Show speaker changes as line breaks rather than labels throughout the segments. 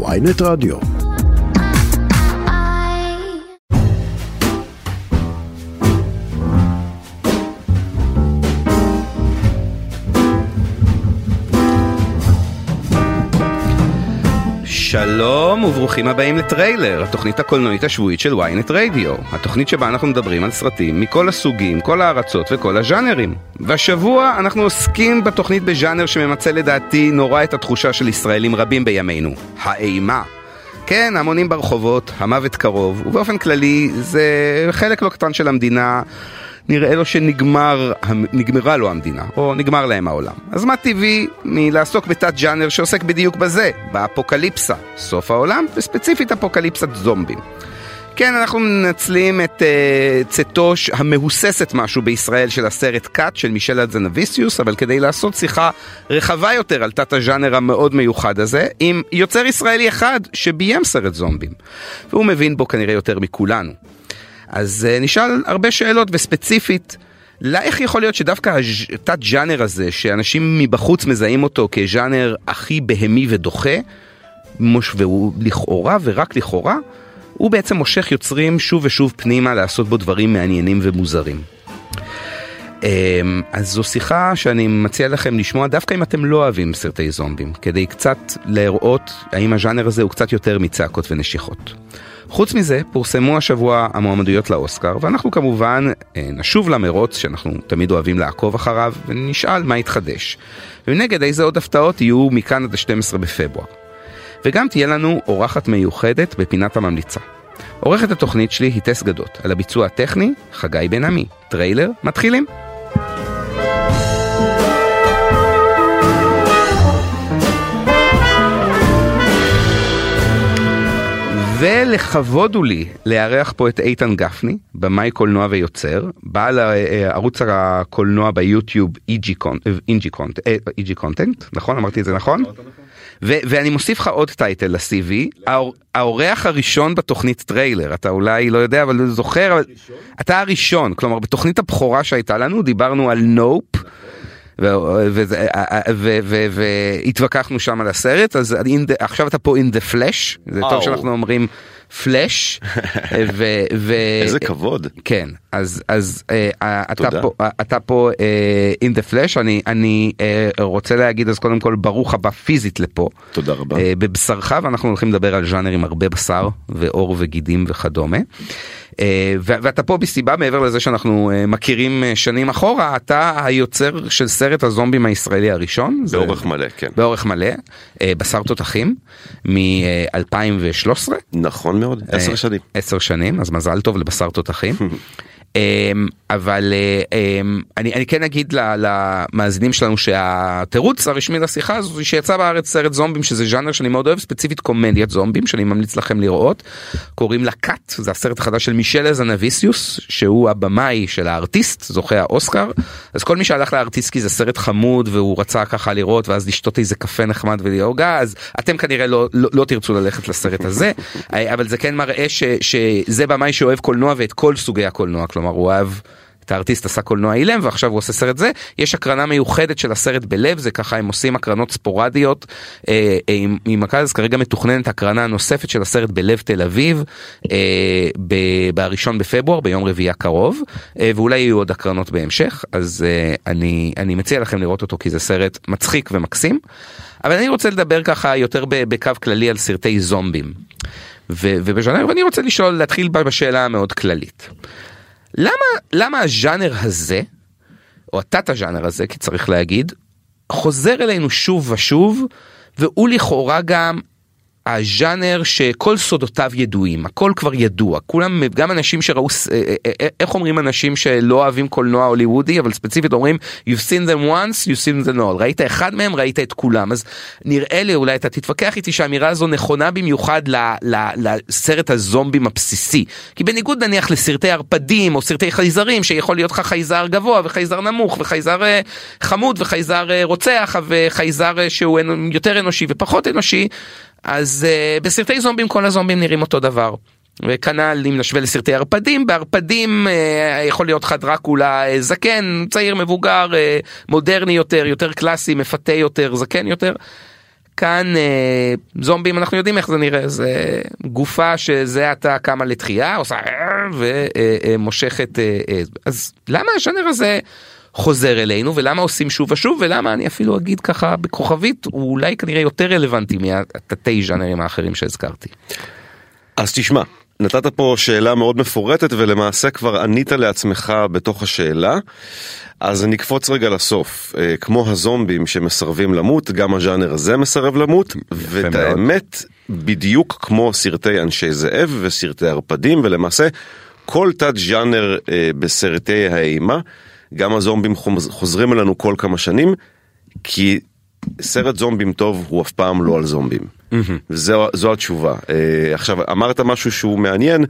ויינט רדיו.
שלום וברוכים הבאים לטריילר, התוכנית הקולנועית השבועית של ynet רדיו. התוכנית שבה אנחנו מדברים על סרטים מכל הסוגים, כל הארצות וכל הז'אנרים. והשבוע אנחנו עוסקים בתוכנית בז'אנר שממצה לדעתי נורא את התחושה של ישראלים רבים בימינו, האימה. כן, המונים ברחובות, המוות קרוב, ובאופן כללי זה חלק לא קטן של המדינה. נראה לו שנגמר, נגמרה לו המדינה, או נגמר להם העולם. אז מה טבעי מלעסוק בתת ג'אנר שעוסק בדיוק בזה, באפוקליפסה, סוף העולם, וספציפית אפוקליפסת זומבים. כן, אנחנו מנצלים את uh, צאתו המהוססת משהו בישראל של הסרט קאט של מישל אדזנביסיוס, אבל כדי לעשות שיחה רחבה יותר על תת הג'אנר המאוד מיוחד הזה, עם יוצר ישראלי אחד שביים סרט זומבים. והוא מבין בו כנראה יותר מכולנו. אז uh, נשאל הרבה שאלות וספציפית, לא איך יכול להיות שדווקא התת ג'אנר הזה, שאנשים מבחוץ מזהים אותו כז'אנר הכי בהמי ודוחה, מוש, והוא לכאורה ורק לכאורה, הוא בעצם מושך יוצרים שוב ושוב פנימה לעשות בו דברים מעניינים ומוזרים. אמ, אז זו שיחה שאני מציע לכם לשמוע דווקא אם אתם לא אוהבים סרטי זומבים, כדי קצת להראות האם הז'אנר הזה הוא קצת יותר מצעקות ונשיכות. חוץ מזה, פורסמו השבוע המועמדויות לאוסקר, ואנחנו כמובן אה, נשוב למרוץ שאנחנו תמיד אוהבים לעקוב אחריו, ונשאל מה יתחדש. ומנגד איזה עוד הפתעות יהיו מכאן עד ה-12 בפברואר. וגם תהיה לנו אורחת מיוחדת בפינת הממליצה. עורכת התוכנית שלי היא טס גדות, על הביצוע הטכני, חגי בן עמי. טריילר, מתחילים. ולכבוד הוא לי לארח פה את איתן גפני, במאי קולנוע ויוצר, בעל אה, ערוץ הקולנוע ביוטיוב EG Content, נכון? אמרתי את זה נכון? ואני מוסיף לך עוד title ל-CV, האורח הראשון בתוכנית טריילר, אתה אולי לא יודע אבל זוכר, אבל אתה הראשון, כלומר בתוכנית הבכורה שהייתה לנו דיברנו על Nope. והתווכחנו שם על הסרט אז עכשיו אתה פה in the flash זה טוב שאנחנו אומרים פלאש.
איזה כבוד.
כן, אז, אז אה, אתה, פה, אה, in the flash, אני, אני אה, רוצה להגיד אז קודם כל ברוך הבא פיזית לפה.
תודה רבה.
אה, בבשרך ואנחנו הולכים לדבר על ז'אנר עם הרבה בשר ועור וגידים וכדומה. אה, ואתה פה בסיבה מעבר לזה שאנחנו אה, מכירים אה, שנים אחורה אתה היוצר של סרט הזומבים הישראלי הראשון
באורך מלא כן.
באורך מלא בשר תותחים מ-2013
נכון מאוד עשר שנים.
עשר שנים אז מזל טוב לבשר תותחים אבל אמ, אני, אני כן אגיד למאזינים שלנו שהתירוץ הרשמי לשיחה הזו זה שיצא בארץ סרט זומבים שזה ז'אנר שאני מאוד אוהב ספציפית קומדיית זומבים שאני ממליץ לכם לראות קוראים לה קאט זה הסרט החדש של מישל אזנביסיוס שהוא הבמאי של הארטיסט זוכה האוסקר אז כל מי שהלך לארטיסט כי זה סרט חמוד והוא רצה ככה לראות ואז לשתות איזה קפה נחמד וליוגה אז אתם כנראה לא, לא, לא תרצו ללכת לסרט הזה אבל זה כן מראה ש, שזה במאי שאוהב קולנוע ואת כל סוגי הקולנוע. כלומר הוא אהב את הארטיסט עשה קולנוע אילם ועכשיו הוא עושה סרט זה יש הקרנה מיוחדת של הסרט בלב זה ככה הם עושים הקרנות ספורדיות אה, אה, עם, עם הקהל כרגע מתוכננת הקרנה נוספת של הסרט בלב תל אביב אה, בראשון בפברואר ביום רביעי הקרוב אה, ואולי יהיו עוד הקרנות בהמשך אז אה, אני אני מציע לכם לראות אותו כי זה סרט מצחיק ומקסים אבל אני רוצה לדבר ככה יותר בקו כללי על סרטי זומבים. ובז'אנר ואני רוצה לשאול להתחיל בשאלה המאוד כללית. למה, למה הז'אנר הזה, או התת הז'אנר הזה, כי צריך להגיד, חוזר אלינו שוב ושוב, והוא לכאורה גם הז'אנר שכל סודותיו ידועים, הכל כבר ידוע, כולם, גם אנשים שראו, אה, אה, אה, איך אומרים אנשים שלא אוהבים קולנוע הוליוודי, אבל ספציפית אומרים you've seen them once, you've seen them all, ראית אחד מהם, ראית את כולם, אז נראה לי, אולי אתה תתווכח איתי שהאמירה הזו נכונה במיוחד ל, ל, לסרט הזומבים הבסיסי, כי בניגוד נניח לסרטי ערפדים או סרטי חייזרים, שיכול להיות לך חייזר גבוה וחייזר נמוך וחייזר חמוד וחייזר רוצח וחייזר שהוא יותר אנושי ופחות אנושי, אז uh, בסרטי זומבים כל הזומבים נראים אותו דבר. וכנ"ל אם נשווה לסרטי ערפדים, בערפדים uh, יכול להיות לך דרקולה uh, זקן, צעיר, מבוגר, uh, מודרני יותר, יותר קלאסי, מפתה יותר, זקן יותר. כאן אה, זומבים אנחנו יודעים איך זה נראה זה גופה שזה עתה קמה לתחייה עושה ומושכת אה, אה, אה, אז למה השאנר הזה חוזר אלינו ולמה עושים שוב ושוב ולמה אני אפילו אגיד ככה בכוכבית הוא אולי כנראה יותר רלוונטי מהתתי ז'אנרים האחרים שהזכרתי.
אז תשמע נתת פה שאלה מאוד מפורטת ולמעשה כבר ענית לעצמך בתוך השאלה. אז אני אקפוץ רגע לסוף, אה, כמו הזומבים שמסרבים למות, גם הז'אנר הזה מסרב למות, ואת האמת, בדיוק כמו סרטי אנשי זאב וסרטי ערפדים, ולמעשה כל תת ז'אנר אה, בסרטי האימה, גם הזומבים חוזרים אלינו כל כמה שנים, כי סרט זומבים טוב הוא אף פעם לא על זומבים. זו, זו התשובה. Uh, עכשיו, אמרת משהו שהוא מעניין,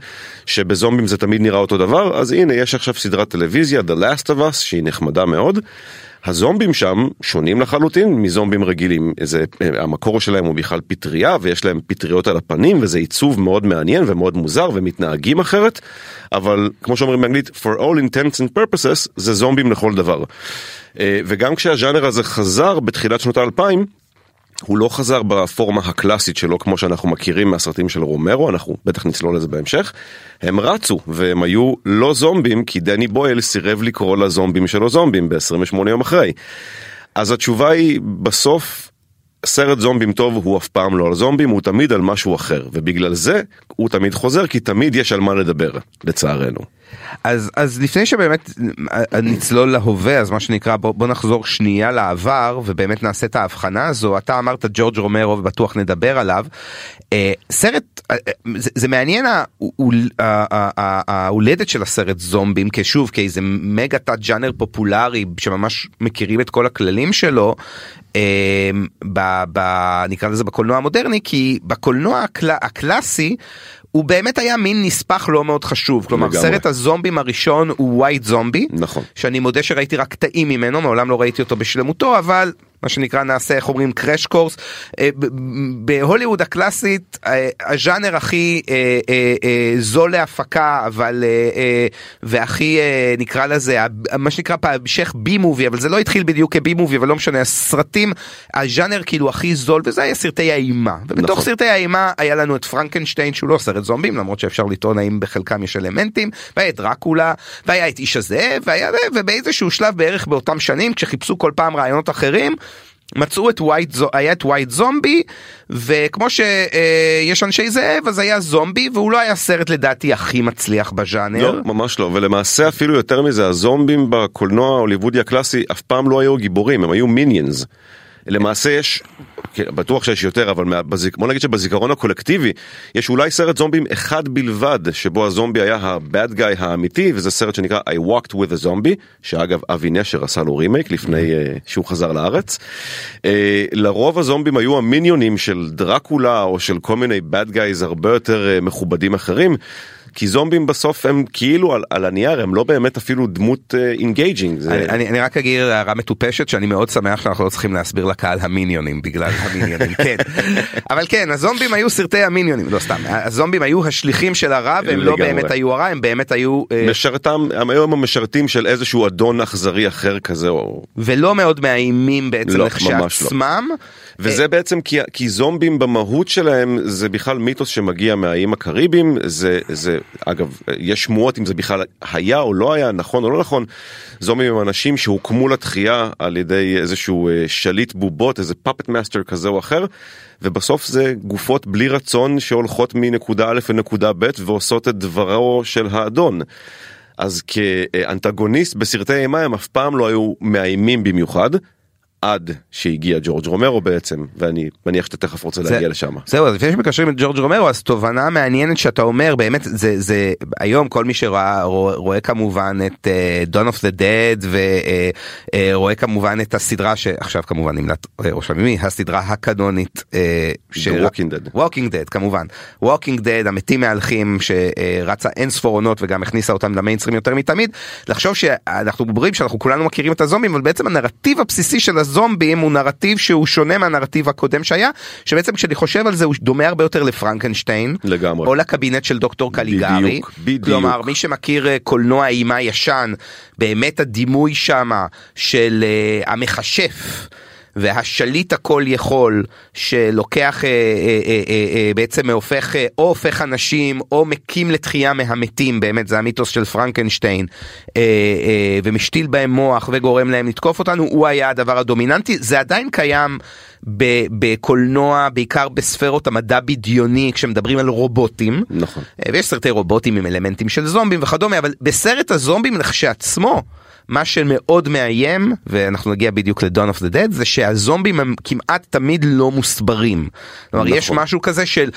שבזומבים זה תמיד נראה אותו דבר, אז הנה, יש עכשיו סדרת טלוויזיה, The Last of Us, שהיא נחמדה מאוד. הזומבים שם שונים לחלוטין מזומבים רגילים, איזה, המקור שלהם הוא בכלל פטריה ויש להם פטריות על הפנים וזה עיצוב מאוד מעניין ומאוד מוזר ומתנהגים אחרת, אבל כמו שאומרים באנגלית, for all intents and purposes זה זומבים לכל דבר. אה, וגם כשהז'אנר הזה חזר בתחילת שנות האלפיים, הוא לא חזר בפורמה הקלאסית שלו כמו שאנחנו מכירים מהסרטים של רומרו, אנחנו בטח נצלול לזה בהמשך. הם רצו והם היו לא זומבים כי דני בויל סירב לקרוא לזומבים שלו זומבים ב-28 יום אחרי. אז התשובה היא בסוף סרט זומבים טוב הוא אף פעם לא על זומבים, הוא תמיד על משהו אחר, ובגלל זה הוא תמיד חוזר, כי תמיד יש על מה לדבר, לצערנו.
אז אז לפני שבאמת נצלול להווה אז מה שנקרא בוא, בוא נחזור שנייה לעבר ובאמת נעשה את ההבחנה הזו אתה אמרת ג'ורג' רומרו ובטוח נדבר עליו אה, סרט אה, זה, זה מעניין ההולדת של הסרט זומבים כשוב כאיזה מגה תת ג'אנר פופולרי שממש מכירים את כל הכללים שלו אה, ב, ב, נקרא לזה בקולנוע המודרני כי בקולנוע הקל, הקלאסי הוא באמת היה מין נספח לא מאוד חשוב כלומר לגמרי. סרט הזומבים הראשון הוא White Zombie
נכון
שאני מודה שראיתי רק קטעים ממנו מעולם לא ראיתי אותו בשלמותו אבל מה שנקרא נעשה איך אומרים crash course בהוליווד הקלאסית אה, הז'אנר הכי אה, אה, זול להפקה אבל והכי נקרא לזה מה שנקרא המשך בי מובי אבל זה לא התחיל בדיוק כבי מובי אבל לא משנה הסרטים הז'אנר כאילו הכי זול וזה היה סרטי האימה ובתוך נכון. סרטי האימה היה לנו את פרנקנשטיין שהוא לא סרט זומבים למרות שאפשר לטעון האם בחלקם יש אלמנטים והיה את דרקולה והיה את איש הזאב והיה ובאיזשהו שלב בערך באותם שנים כשחיפשו כל פעם רעיונות אחרים. מצאו את ווייט היה את ווייט זומבי וכמו שיש אנשי זאב אז היה זומבי והוא לא היה סרט לדעתי הכי מצליח בז'אנר.
לא ממש לא ולמעשה אפילו יותר מזה הזומבים בקולנוע ההוליוודי הקלאסי אף פעם לא היו גיבורים הם היו מיניאנס. למעשה יש, כן, בטוח שיש יותר, אבל בוא נגיד שבזיכרון הקולקטיבי יש אולי סרט זומבים אחד בלבד, שבו הזומבי היה ה-bad guy האמיתי, וזה סרט שנקרא I Walked with a Zombie, שאגב אבי נשר עשה לו רימייק לפני uh, שהוא חזר לארץ. Uh, לרוב הזומבים היו המיניונים של דרקולה או של כל מיני bad guys הרבה יותר uh, מכובדים אחרים. כי זומבים בסוף הם כאילו על, על הנייר הם לא באמת אפילו דמות engaging.
Uh, אני, אני, אני רק אגיד הערה מטופשת שאני מאוד שמח שאנחנו לא צריכים להסביר לקהל המיניונים בגלל המיניונים כן אבל כן הזומבים היו סרטי המיניונים לא סתם הזומבים היו השליחים של הרע והם לא באמת היו הרע הם באמת היו
uh, משרתם הם היו המשרתים של איזשהו אדון אכזרי אחר כזה או
ולא מאוד מאיימים בעצם לא, כשעצמם. לא.
וזה בעצם כי, כי זומבים במהות שלהם זה בכלל מיתוס שמגיע מהאיים הקריבים זה זה אגב יש שמועות אם זה בכלל היה או לא היה נכון או לא נכון זומבים הם אנשים שהוקמו לתחייה על ידי איזשהו אה, שליט בובות איזה puppet master כזה או אחר ובסוף זה גופות בלי רצון שהולכות מנקודה א' לנקודה ב' ועושות את דברו של האדון. אז כאנטגוניסט בסרטי אימה הם אף פעם לא היו מאיימים במיוחד עד שהגיע ג'ורג' רומרו בעצם ואני מניח שאתה תכף רוצה להגיע לשם.
זהו אז לפני שמקשרים את ג'ורג' רומרו אז תובנה מעניינת שאתה אומר באמת זה זה היום כל מי שרואה רואה, רואה כמובן את Dawn of the Dead ורואה כמובן את הסדרה שעכשיו כמובן נמלט ראש המימי הסדרה הקנונית
של Walking Dead
Walking Dead כמובן. Walking Dead המתים מהלכים שרצה אין ספור עונות וגם הכניסה אותם למיינסטרים יותר מתמיד. לחשוב שאנחנו מדברים שאנחנו כולנו מכירים את הזומבים אבל בעצם הנרטיב הבסיסי של הזומבים הוא נרטיב שהוא שונה מהנרטיב הקודם שהיה שבעצם כשאני חושב על זה הוא דומה הרבה יותר לפרנקנשטיין
לגמרי
או לקבינט של דוקטור קליגרי
בדיוק, בדיוק.
כלומר מי שמכיר אה, קולנוע אימה ישן באמת הדימוי שמה של uh, המכשף. והשליט הכל יכול שלוקח אה, אה, אה, אה, אה, בעצם הופך אה, או הופך אנשים או מקים לתחייה מהמתים באמת זה המיתוס של פרנקנשטיין אה, אה, ומשתיל בהם מוח וגורם להם לתקוף אותנו הוא היה הדבר הדומיננטי זה עדיין קיים. בקולנוע בעיקר בספרות המדע בדיוני כשמדברים על רובוטים
נכון.
אה, ויש סרטי רובוטים עם אלמנטים של זומבים וכדומה אבל בסרט הזומבים לכשעצמו מה שמאוד מאיים ואנחנו נגיע בדיוק לדון אוף דה דד זה שהזומבים הם כמעט תמיד לא מוסברים. כלומר
נכון.
יש משהו כזה של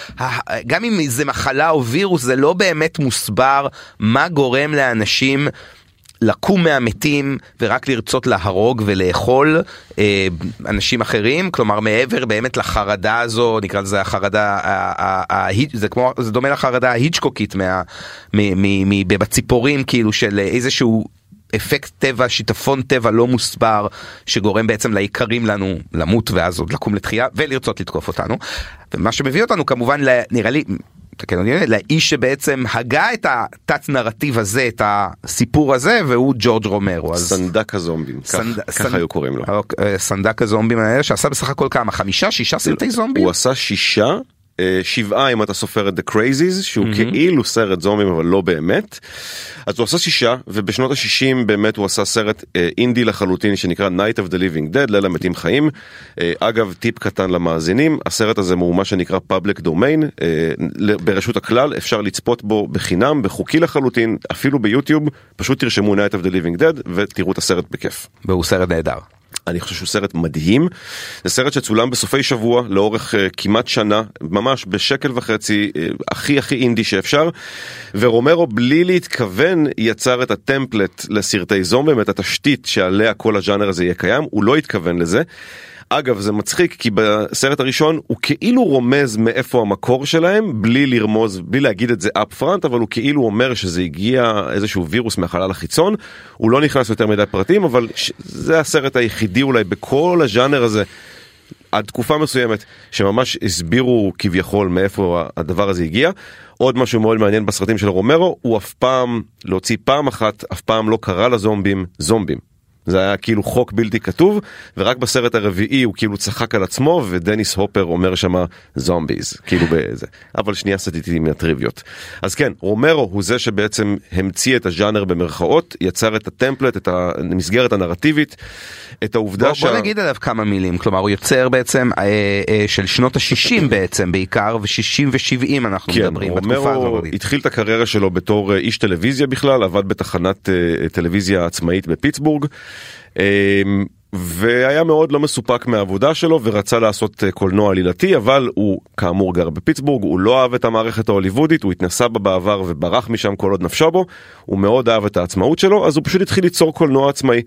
גם אם זה מחלה או וירוס זה לא באמת מוסבר מה גורם לאנשים. לקום מהמתים ורק לרצות להרוג ולאכול אה, אנשים אחרים כלומר מעבר באמת לחרדה הזו נקרא לזה החרדה זה כמו זה דומה לחרדה ההיצ'קוקית מה, מ, מ, מ, בציפורים כאילו של איזשהו אפקט טבע שיטפון טבע לא מוסבר שגורם בעצם לאיכרים לנו למות ואז עוד לקום לתחייה ולרצות לתקוף אותנו ומה שמביא אותנו כמובן נראה לי. תקן אותי, לאיש שבעצם הגה את התת נרטיב הזה את הסיפור הזה והוא ג'ורג' רומרו אז
סנדק הזומבים, כך-
סנד-
ככה
סנד-
היו קוראים לו.
אה, סנדק הזומבים האלה שעשה בסך הכל כמה חמישה שישה סרטי זומבים
הוא עשה שישה, שבעה אם אתה סופר את The Crazies, שהוא כאילו סרט זומבים אבל לא באמת. אז הוא עשה שישה, ובשנות ה-60 באמת הוא עשה סרט אה, אינדי לחלוטין שנקרא Night of the Living Dead, ליל המתים חיים. אה, אגב, טיפ קטן למאזינים, הסרט הזה הוא מה שנקרא Public Domain, אה, ברשות הכלל, אפשר לצפות בו בחינם, בחוקי לחלוטין, אפילו ביוטיוב, פשוט תרשמו Night of the Living Dead ותראו את הסרט בכיף.
והוא סרט נהדר.
אני חושב שהוא סרט מדהים. זה סרט שצולם בסופי שבוע לאורך uh, כמעט שנה, ממש בשקל וחצי, uh, הכי הכי אינדי שאפשר. ורומרו בלי להתכוון יצר את הטמפלט לסרטי זומבים, את התשתית שעליה כל הז'אנר הזה יהיה קיים, הוא לא התכוון לזה. אגב זה מצחיק כי בסרט הראשון הוא כאילו רומז מאיפה המקור שלהם בלי לרמוז בלי להגיד את זה אפ פרנט אבל הוא כאילו אומר שזה הגיע איזשהו וירוס מהחלל החיצון הוא לא נכנס יותר מדי פרטים אבל ש- זה הסרט היחידי אולי בכל הז'אנר הזה עד תקופה מסוימת שממש הסבירו כביכול מאיפה הדבר הזה הגיע. עוד משהו מאוד מעניין בסרטים של רומרו הוא אף פעם להוציא פעם אחת אף פעם לא קרא לזומבים זומבים. זה היה כאילו חוק בלתי כתוב ורק בסרט הרביעי הוא כאילו צחק על עצמו ודניס הופר אומר שמה זומביז כאילו בזה אבל שנייה סטיתי מהטריוויות אז כן רומרו הוא זה שבעצם המציא את הז'אנר במרכאות יצר את הטמפלט את המסגרת הנרטיבית את העובדה
בוא, בוא נגיד עליו כמה מילים כלומר הוא יוצר בעצם אה, אה, של שנות ה-60 בעצם בעיקר ו-60 ו-70 אנחנו
כן,
מדברים בתקופה
רומרו
הזאת.
התחיל את הקריירה שלו בתור אה, איש טלוויזיה בכלל, עבד בתחנת אה, טלוויזיה עצמאית בפיטסבורג. אה, והיה מאוד לא מסופק מהעבודה שלו ורצה לעשות אה, קולנוע עלילתי אבל הוא כאמור גר בפיטסבורג הוא לא אהב את המערכת ההוליוודית הוא התנסה בה בעבר וברח משם כל עוד נפשו בו הוא מאוד אהב את העצמאות שלו אז הוא פשוט התחיל ליצור קולנוע עצמאי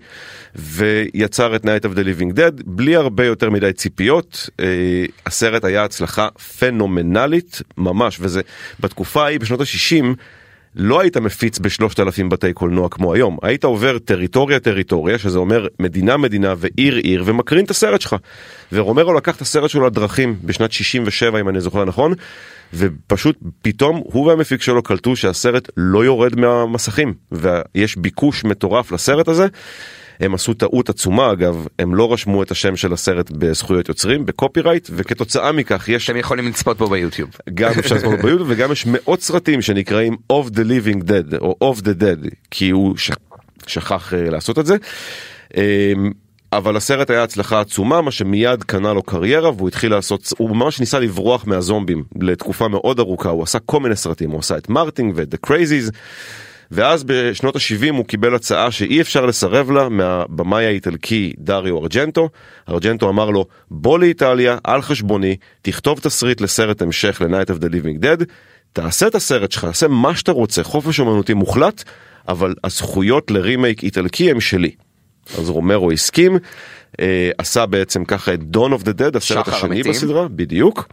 ויצר את Night of the Living Dead בלי הרבה יותר מדי ציפיות אה, הסרט היה הצלחה פנומנלית ממש וזה בתקופה ההיא בשנות ה-60 לא היית מפיץ בשלושת אלפים בתי קולנוע כמו היום, היית עובר טריטוריה טריטוריה, שזה אומר מדינה מדינה ועיר עיר, ומקרין את הסרט שלך. ורומרו לקח את הסרט שלו לדרכים בשנת 67 אם אני זוכר נכון, ופשוט פתאום הוא והמפיק שלו קלטו שהסרט לא יורד מהמסכים, ויש ביקוש מטורף לסרט הזה. הם עשו טעות עצומה אגב, הם לא רשמו את השם של הסרט בזכויות יוצרים, בקופירייט, וכתוצאה מכך יש
אתם יכולים לצפות בו ביוטיוב.
גם אפשר לצפות בו ביוטיוב וגם יש מאות סרטים שנקראים of the living dead או of the dead כי הוא ש... שכח uh, לעשות את זה. Um, אבל הסרט היה הצלחה עצומה מה שמיד קנה לו קריירה והוא התחיל לעשות הוא ממש ניסה לברוח מהזומבים לתקופה מאוד ארוכה הוא עשה כל מיני סרטים הוא עשה את מרטינג ואת The Crazies. ואז בשנות ה-70 הוא קיבל הצעה שאי אפשר לסרב לה מהבמאי האיטלקי דריו ארג'נטו. ארג'נטו אמר לו בוא לאיטליה על חשבוני תכתוב תסריט לסרט המשך ל-Night of the Living Dead תעשה את הסרט שלך תעשה מה שאתה רוצה חופש אומנותי מוחלט אבל הזכויות לרימייק איטלקי הם שלי. אז רומרו הסכים אה, עשה בעצם ככה את Dawn of the Dead הסרט השני
המתים.
בסדרה בדיוק.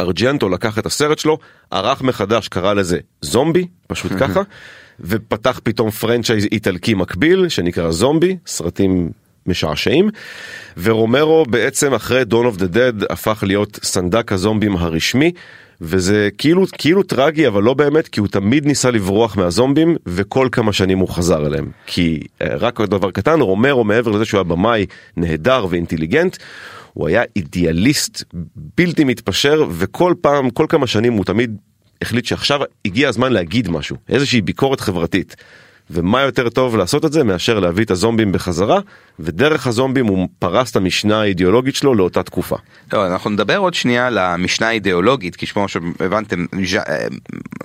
ארג'נטו לקח את הסרט שלו, ערך מחדש, קרא לזה זומבי, פשוט ככה, ופתח פתאום franchise איטלקי מקביל שנקרא זומבי, סרטים משעשעים. ורומרו בעצם אחרי Dawn of the Dead הפך להיות סנדק הזומבים הרשמי. וזה כאילו כאילו טרגי אבל לא באמת כי הוא תמיד ניסה לברוח מהזומבים וכל כמה שנים הוא חזר אליהם כי רק דבר קטן רומרו מעבר לזה שהוא היה במאי נהדר ואינטליגנט הוא היה אידיאליסט בלתי מתפשר וכל פעם כל כמה שנים הוא תמיד החליט שעכשיו הגיע הזמן להגיד משהו איזושהי ביקורת חברתית. ומה יותר טוב לעשות את זה מאשר להביא את הזומבים בחזרה ודרך הזומבים הוא פרס את המשנה האידיאולוגית שלו לאותה תקופה.
לא, אנחנו נדבר עוד שנייה על המשנה האידיאולוגית כי כמו שהבנתם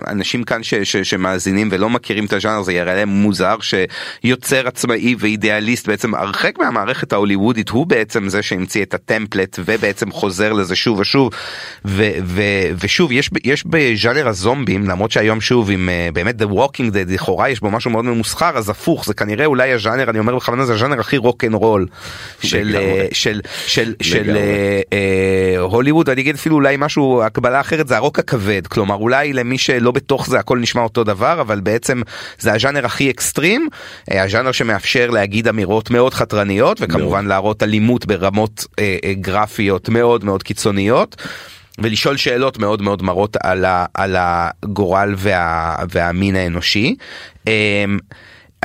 אנשים כאן ש, ש, שמאזינים ולא מכירים את הז'אנר זה יראה להם מוזר שיוצר עצמאי ואידיאליסט בעצם הרחק מהמערכת ההוליוודית הוא בעצם זה שהמציא את ה template ובעצם חוזר לזה שוב ושוב ו, ו, ושוב יש, יש בז'אנר הזומבים למרות שהיום שוב עם אה, באמת The Walking Dead לכאורה יש בו משהו מאוד ממוסחר אז הפוך זה כנראה אולי הז'אנר אני אומר בכוונה זה הז'אנר הכי rock and roll של של של של הוליווד. אני אגיד אפילו אולי משהו הקבלה אחרת זה הרוק הכבד. כלומר אולי למי שלא בתוך זה הכל נשמע אותו דבר אבל בעצם זה הז'אנר הכי אקסטרים הז'אנר שמאפשר להגיד אמירות מאוד חתרניות וכמובן להראות אלימות ברמות גרפיות מאוד מאוד קיצוניות. ולשאול שאלות מאוד מאוד מרות על, ה, על הגורל וה, והמין האנושי.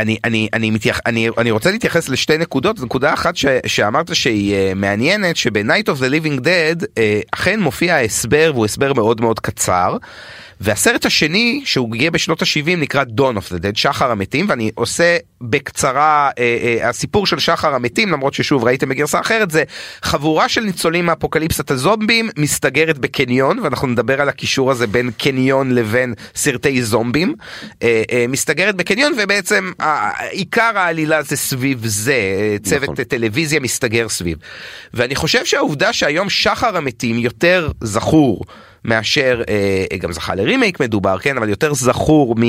אני, אני, אני, מתייח, אני, אני רוצה להתייחס לשתי נקודות, נקודה אחת ש, שאמרת שהיא uh, מעניינת, שב-Night of the Living Dead uh, אכן מופיע הסבר והוא הסבר מאוד מאוד קצר. והסרט השני שהוא הגיע בשנות ה-70 נקרא Dawn of the Dead, שחר המתים, ואני עושה בקצרה אה, אה, הסיפור של שחר המתים, למרות ששוב ראיתם בגרסה אחרת, זה חבורה של ניצולים מאפוקליפסת הזומבים מסתגרת בקניון, ואנחנו נדבר על הקישור הזה בין קניון לבין סרטי זומבים, אה, אה, מסתגרת בקניון ובעצם אה, עיקר העלילה זה סביב זה, צוות נכון. טלוויזיה מסתגר סביב. ואני חושב שהעובדה שהיום שחר המתים יותר זכור. מאשר אה, גם זכה לרימייק מדובר כן אבל יותר זכור מ-Night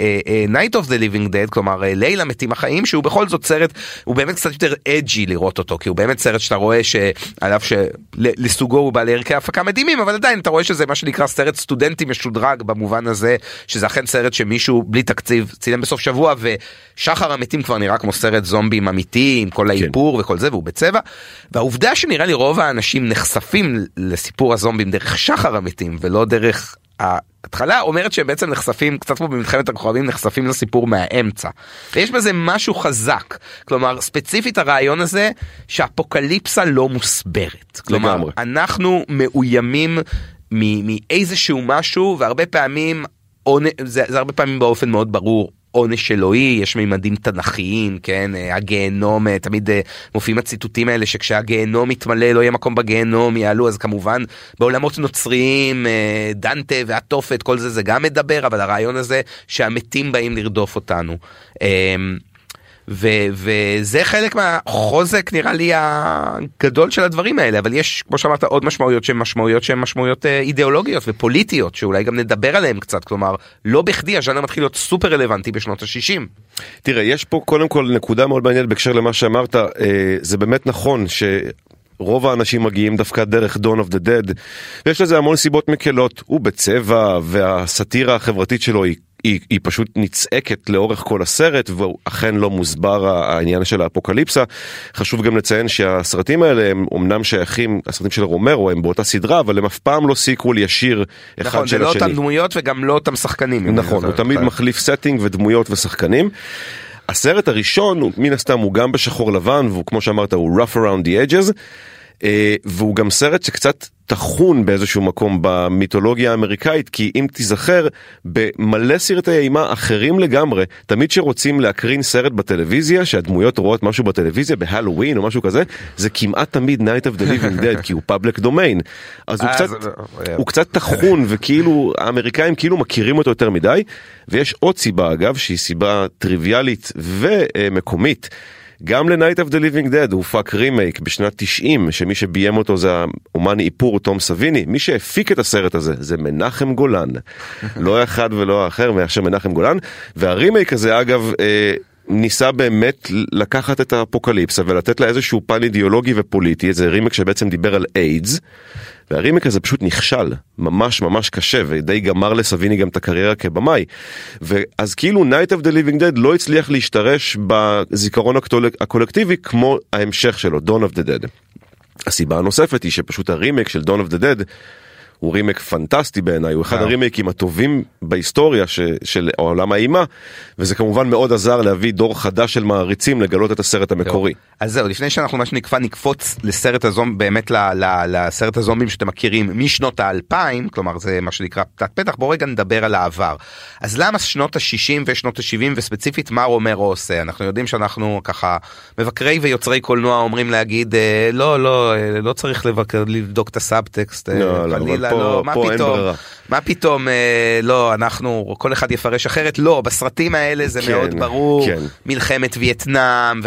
אה, אה, of the Living Dead כלומר לילה מתים החיים שהוא בכל זאת סרט הוא באמת קצת יותר אג'י לראות אותו כי הוא באמת סרט שאתה רואה שעליו שלסוגו הוא בעלי ערכי הפקה מדהימים אבל עדיין אתה רואה שזה מה שנקרא סרט סטודנטי משודרג במובן הזה שזה אכן סרט שמישהו בלי תקציב צילם בסוף שבוע ושחר המתים כבר נראה כמו סרט זומבים אמיתי עם כל כן. האיפור כן. וכל זה והוא בצבע והעובדה שנראה לי רוב האנשים נחשפים לסיפור הזומבים דרך שחר המתים. אמיתיים ולא דרך ההתחלה אומרת שהם בעצם נחשפים קצת כמו במלחמת הכוכבים נחשפים לסיפור מהאמצע. ויש בזה משהו חזק כלומר ספציפית הרעיון הזה שאפוקליפסה לא מוסברת. כלומר לגמרי. אנחנו מאוימים מאיזשהו משהו והרבה פעמים זה, זה הרבה פעמים באופן מאוד ברור עונש אלוהי, יש מימדים תנכיים, כן, אה, הגיהנום, אה, תמיד אה, מופיעים הציטוטים האלה שכשהגיהנום יתמלא לא יהיה מקום בגיהנום, יעלו, אז כמובן בעולמות נוצריים, דנטה והתופת, כל זה זה גם מדבר, אבל הרעיון הזה שהמתים באים לרדוף אותנו. ו- וזה חלק מהחוזק נראה לי הגדול של הדברים האלה אבל יש כמו שאמרת עוד משמעויות שהן משמעויות שהן משמעויות אה, אידיאולוגיות ופוליטיות שאולי גם נדבר עליהן קצת כלומר לא בכדי הז'אנר מתחיל להיות סופר רלוונטי בשנות ה-60.
תראה יש פה קודם כל נקודה מאוד מעניינת בהקשר למה שאמרת אה, זה באמת נכון ש... רוב האנשים מגיעים דווקא דרך Dawn of the Dead ויש לזה המון סיבות מקלות הוא בצבע והסאטירה החברתית שלו היא היא, היא פשוט נצעקת לאורך כל הסרט ואכן לא מוסבר העניין של האפוקליפסה. חשוב גם לציין שהסרטים האלה הם אמנם שייכים, הסרטים של רומרו הם באותה סדרה אבל הם אף פעם לא sequel ישיר אחד נכון, של השני. נכון,
זה לא אותם דמויות וגם לא אותם שחקנים.
נכון, הוא תמיד מחליף setting ודמויות ושחקנים. הסרט הראשון מן הסתם הוא גם בשחור לבן והוא כמו שאמרת הוא rough around the edges. אה, והוא גם סרט שקצת טחון באיזשהו מקום במיתולוגיה האמריקאית כי אם תיזכר במלא סרטי אימה אחרים לגמרי תמיד שרוצים להקרין סרט בטלוויזיה שהדמויות רואות משהו בטלוויזיה בהלווין או משהו כזה זה כמעט תמיד Night of the Living Dead כי הוא public domain אז הוא אה, קצת לא- הוא קצת טחון וכאילו האמריקאים כאילו מכירים אותו יותר מדי ויש עוד סיבה אגב שהיא סיבה טריוויאלית ומקומית. גם ל-Night of the Living Dead הופק רימייק בשנת 90 שמי שביים אותו זה האומן איפור תום סביני. מי שהפיק את הסרט הזה זה מנחם גולן. לא אחד ולא אחר מאשר מנחם גולן. והרימייק הזה אגב אה, ניסה באמת לקחת את האפוקליפסה ולתת לה איזשהו פן אידיאולוגי ופוליטי, איזה רימק שבעצם דיבר על איידס, והרימק הזה פשוט נכשל, ממש ממש קשה, ודי גמר לסביני גם את הקריירה כבמאי. ואז כאילו Night of the Living Dead לא הצליח להשתרש בזיכרון הקולקטיבי כמו ההמשך שלו, Dawn of the Dead. הסיבה הנוספת היא שפשוט הרימק של Dawn of the Dead הוא רימק פנטסטי בעיניי, הוא אחד הרימקים הטובים בהיסטוריה ש, של עולם האימה, וזה כמובן מאוד עזר להביא דור חדש של מעריצים לגלות את הסרט המקורי.
אז זהו, לפני שאנחנו מה שנקרא נקפוץ לסרט הזום, באמת ל, ל, לסרט הזומבים שאתם מכירים משנות האלפיים, כלומר זה מה שנקרא פתח פתח, בוא רגע נדבר על העבר. אז למה שנות ה-60 ושנות ה-70 וספציפית מה רומרו עושה? אנחנו יודעים שאנחנו ככה מבקרי ויוצרי קולנוע אומרים להגיד אה, לא, לא, אה, לא צריך לבקר, לבדוק את הסאבטקסט, אה,
לא, לא, אבל פה,
לא, מה
פה אין
פתאום,
ברירה.
מה פתאום, אה, לא, אנחנו, כל אחד יפרש אחרת, לא, בסרטים האלה זה
כן,
מאוד ברור,
כן.
מלחמת וייטנאם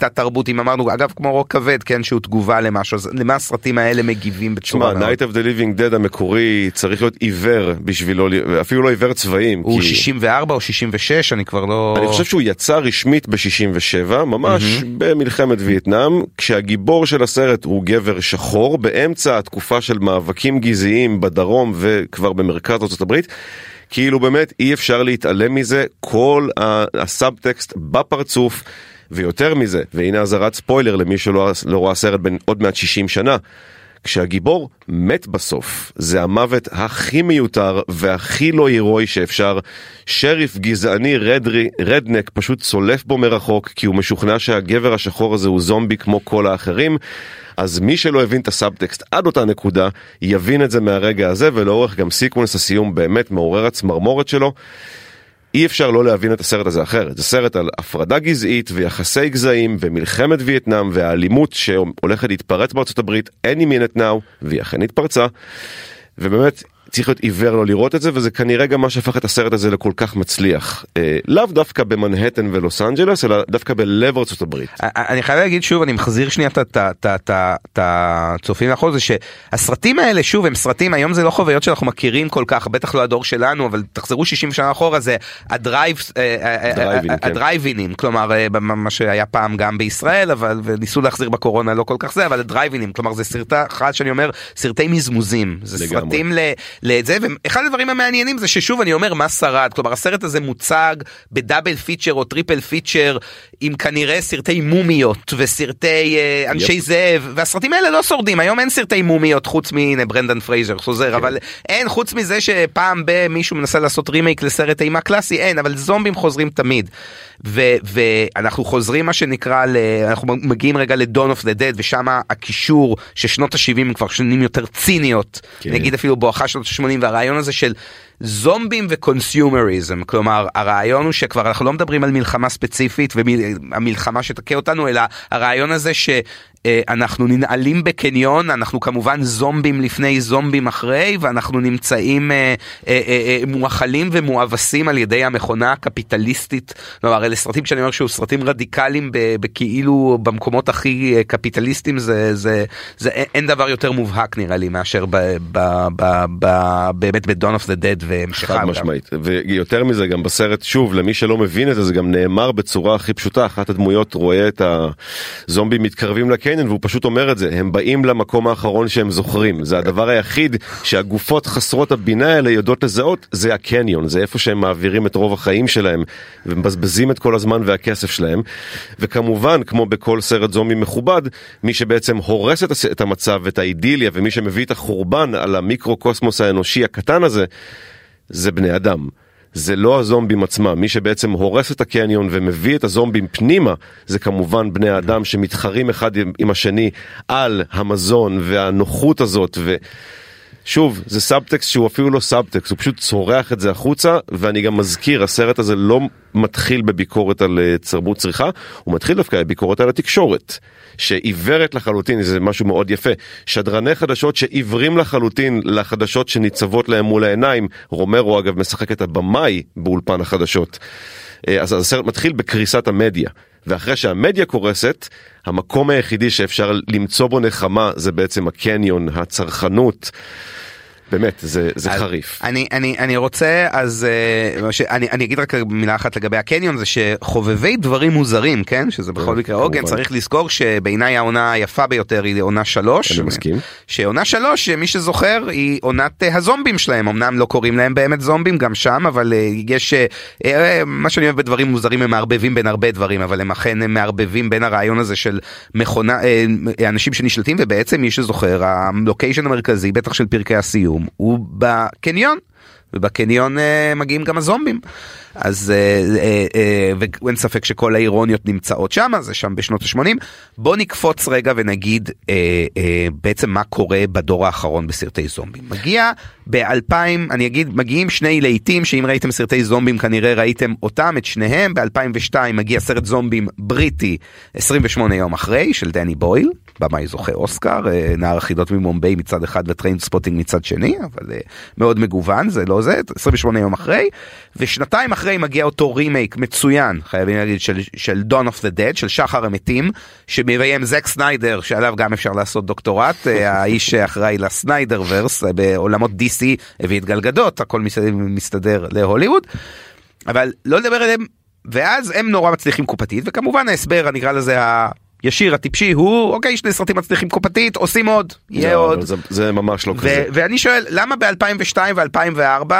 והתרבות, אם אמרנו, אגב, כמו רוק כבד, כן, שהוא תגובה למשהו, אז למה הסרטים האלה מגיבים בצורה מאוד...
Night of the Living Dead המקורי צריך להיות עיוור בשבילו, אפילו לא עיוור צבעים.
הוא
כי-
64 או 66, אני כבר לא...
אני חושב שהוא יצא רשמית ב-67, ממש במלחמת וייטנאם, כשהגיבור של הסרט הוא גבר שחור, באמצע התקופה של מאבקים גזעיים בדרום וכבר במרכז הברית. כאילו באמת אי אפשר להתעלם מזה, כל הסאבטקסט בפרצוף, ויותר מזה, והנה אזהרת ספוילר למי שלא לא ראה סרט בין עוד מעט 60 שנה. כשהגיבור מת בסוף, זה המוות הכי מיותר והכי לא הירואי שאפשר. שריף גזעני רדרי, redneck פשוט צולף בו מרחוק כי הוא משוכנע שהגבר השחור הזה הוא זומבי כמו כל האחרים. אז מי שלא הבין את הסאבטקסט עד אותה נקודה, יבין את זה מהרגע הזה ולאורך גם sequence הסיום באמת מעורר הצמרמורת שלו. אי אפשר לא להבין את הסרט הזה אחרת. זה סרט על הפרדה גזעית ויחסי גזעים ומלחמת וייטנאם והאלימות שהולכת להתפרץ בארצות הברית any minute now, והיא אכן התפרצה. ובאמת צריך להיות עיוור לא לראות את זה וזה כנראה גם מה שהפך את הסרט הזה לכל כך מצליח. אה, לאו דווקא במנהטן ולוס אנג'לס אלא דווקא בלב ארצות הברית.
אני חייב להגיד שוב אני מחזיר שנייה את- הצופים לאחור זה שהסרטים האלה שוב הם סרטים היום זה לא חוויות שאנחנו מכירים כל כך בטח לא הדור שלנו אבל תחזרו 60 שנה אחורה זה ה drive אה, אה,
כן.
הדרייבינים כלומר מה שהיה פעם גם בישראל אבל וניסו להחזיר בקורונה לא כל כך זה אבל הדרייבינים כלומר זה סרטה שאני אומר סרטי מזמוזים זה. סרטים ל- לזה ואחד הדברים המעניינים זה ששוב אני אומר מה שרד כלומר הסרט הזה מוצג ב double feature או triple feature עם כנראה סרטי מומיות וסרטי אה, אנשי זאב והסרטים האלה לא שורדים היום אין סרטי מומיות חוץ מהנה ברנדן פרייזר חוזר אבל אין חוץ מזה שפעם במישהו מנסה לעשות רימייק לסרט אימה קלאסי אין אבל זומבים חוזרים תמיד. ו- ואנחנו חוזרים מה שנקרא ל- אנחנו מגיעים רגע לדון Of The Dead ושם הקישור ששנות ה-70 כבר שנים יותר ציניות
כן.
נגיד אפילו בואכה שנות ה-80 והרעיון הזה של זומבים ו consumerism כלומר הרעיון הוא שכבר אנחנו לא מדברים על מלחמה ספציפית והמלחמה שתכה אותנו אלא הרעיון הזה ש... אה, אנחנו ננעלים בקניון אנחנו כמובן זומבים לפני זומבים אחרי ואנחנו נמצאים אה, אה, אה, אה, מואכלים ומואבסים על ידי המכונה הקפיטליסטית. כלומר אלה סרטים שאני אומר שהוא סרטים רדיקליים בכאילו במקומות הכי אה, קפיטליסטים זה זה זה אין- דבר יותר מובהק נראה לי מאשר ב, ב, ב, ב, באמת ב Dawn of the Dead והמשכה.
חד משמעית. ויותר מזה גם בסרט שוב למי שלא מבין את זה זה גם נאמר בצורה הכי פשוטה אחת הדמויות רואה את הזומבים מתקרבים לקניון והוא פשוט אומר את זה הם באים למקום האחרון שהם זוכרים. זה הדבר היחיד שהגופות חסרות הבינה האלה יודעות לזהות זה הקניון זה איפה שהם מעבירים את רוב החיים שלהם ומבזבזים את כל הזמן והכסף שלהם. וכמובן כמו בכל סרט זומבי מכובד מי שבעצם הורס את את המצב ואת האידיליה ומי שמביא את החורבן על המיקרו קוסמוס האנושי הקטן הזה זה בני אדם. זה לא הזומבים עצמם, מי שבעצם הורס את הקניון ומביא את הזומבים פנימה, זה כמובן בני האדם שמתחרים אחד עם- השני על המזון והנוחות הזאת ו... שוב, זה סאבטקסט שהוא אפילו לא סאבטקסט, הוא פשוט צורח את זה החוצה, ואני גם מזכיר, הסרט הזה לא מתחיל בביקורת על אה, תרבות צריכה, הוא מתחיל דווקא בביקורת על התקשורת, שעיוורת לחלוטין, זה משהו מאוד יפה. שדרני חדשות שעיוורים לחלוטין לחדשות שניצבות להם מול העיניים, רומרו אגב משחק את הבמאי באולפן החדשות. אה, אז הסרט מתחיל בקריסת המדיה. ואחרי שהמדיה קורסת, המקום היחידי שאפשר למצוא בו נחמה זה בעצם הקניון, הצרכנות. באמת, זה, זה
אז
חריף.
אני, אני, אני רוצה אז אה, ש- אני, אני אגיד רק מילה אחת לגבי הקניון זה שחובבי דברים מוזרים כן שזה בכל מקרה עוגן. צריך לזכור שבעיניי העונה היפה ביותר היא עונה שלוש.
אני מסכים.
שעונה שלוש מי שזוכר היא עונת אה, הזומבים שלהם אמנם לא קוראים להם באמת זומבים גם שם אבל אה, יש אה, אה, מה שאני אוהב בדברים מוזרים הם מערבבים בין הרבה דברים אבל הם אכן הם מערבבים בין הרעיון הזה של מכונה אה, אנשים שנשלטים ובעצם מי שזוכר הלוקיישן המרכזי בטח של פרקי הסיום הוא בקניון. ובקניון אה, מגיעים גם הזומבים. אז אה, אה, אה, ואין ספק שכל האירוניות נמצאות שם, זה שם בשנות ה-80. בוא נקפוץ רגע ונגיד אה, אה, בעצם מה קורה בדור האחרון בסרטי זומבים. מגיע ב-2000, אני אגיד, מגיעים שני להיטים שאם ראיתם סרטי זומבים כנראה ראיתם אותם, את שניהם. ב-2002 מגיע סרט זומבים בריטי 28 יום אחרי של דני בויל, במאי זוכה אוסקר, אה, נער החידות ממומביי מצד אחד ו Trainspotting מצד שני, אבל אה, מאוד מגוון, זה לא זה, 28 יום אחרי. ושנתיים אחרי מגיע אותו רימייק מצוין, חייבים להגיד, של, של Dawn of the Dead, של שחר המתים, שמביים זק סניידר, שעליו גם אפשר לעשות דוקטורט, אה, האיש שאחראי ל Snyderverse, אה, בעולמות DC הביא את גלגדות, הכל מסתדר, מסתדר להוליווד, אבל לא לדבר עליהם, ואז הם נורא מצליחים קופתית, וכמובן ההסבר, אני אקרא לזה ה... ישיר הטיפשי הוא אוקיי שני סרטים מצליחים קופתית עושים עוד יהיה
זה,
עוד
זה, זה ממש לא
ו-
כזה.
ואני שואל למה ב-2002 ו-2004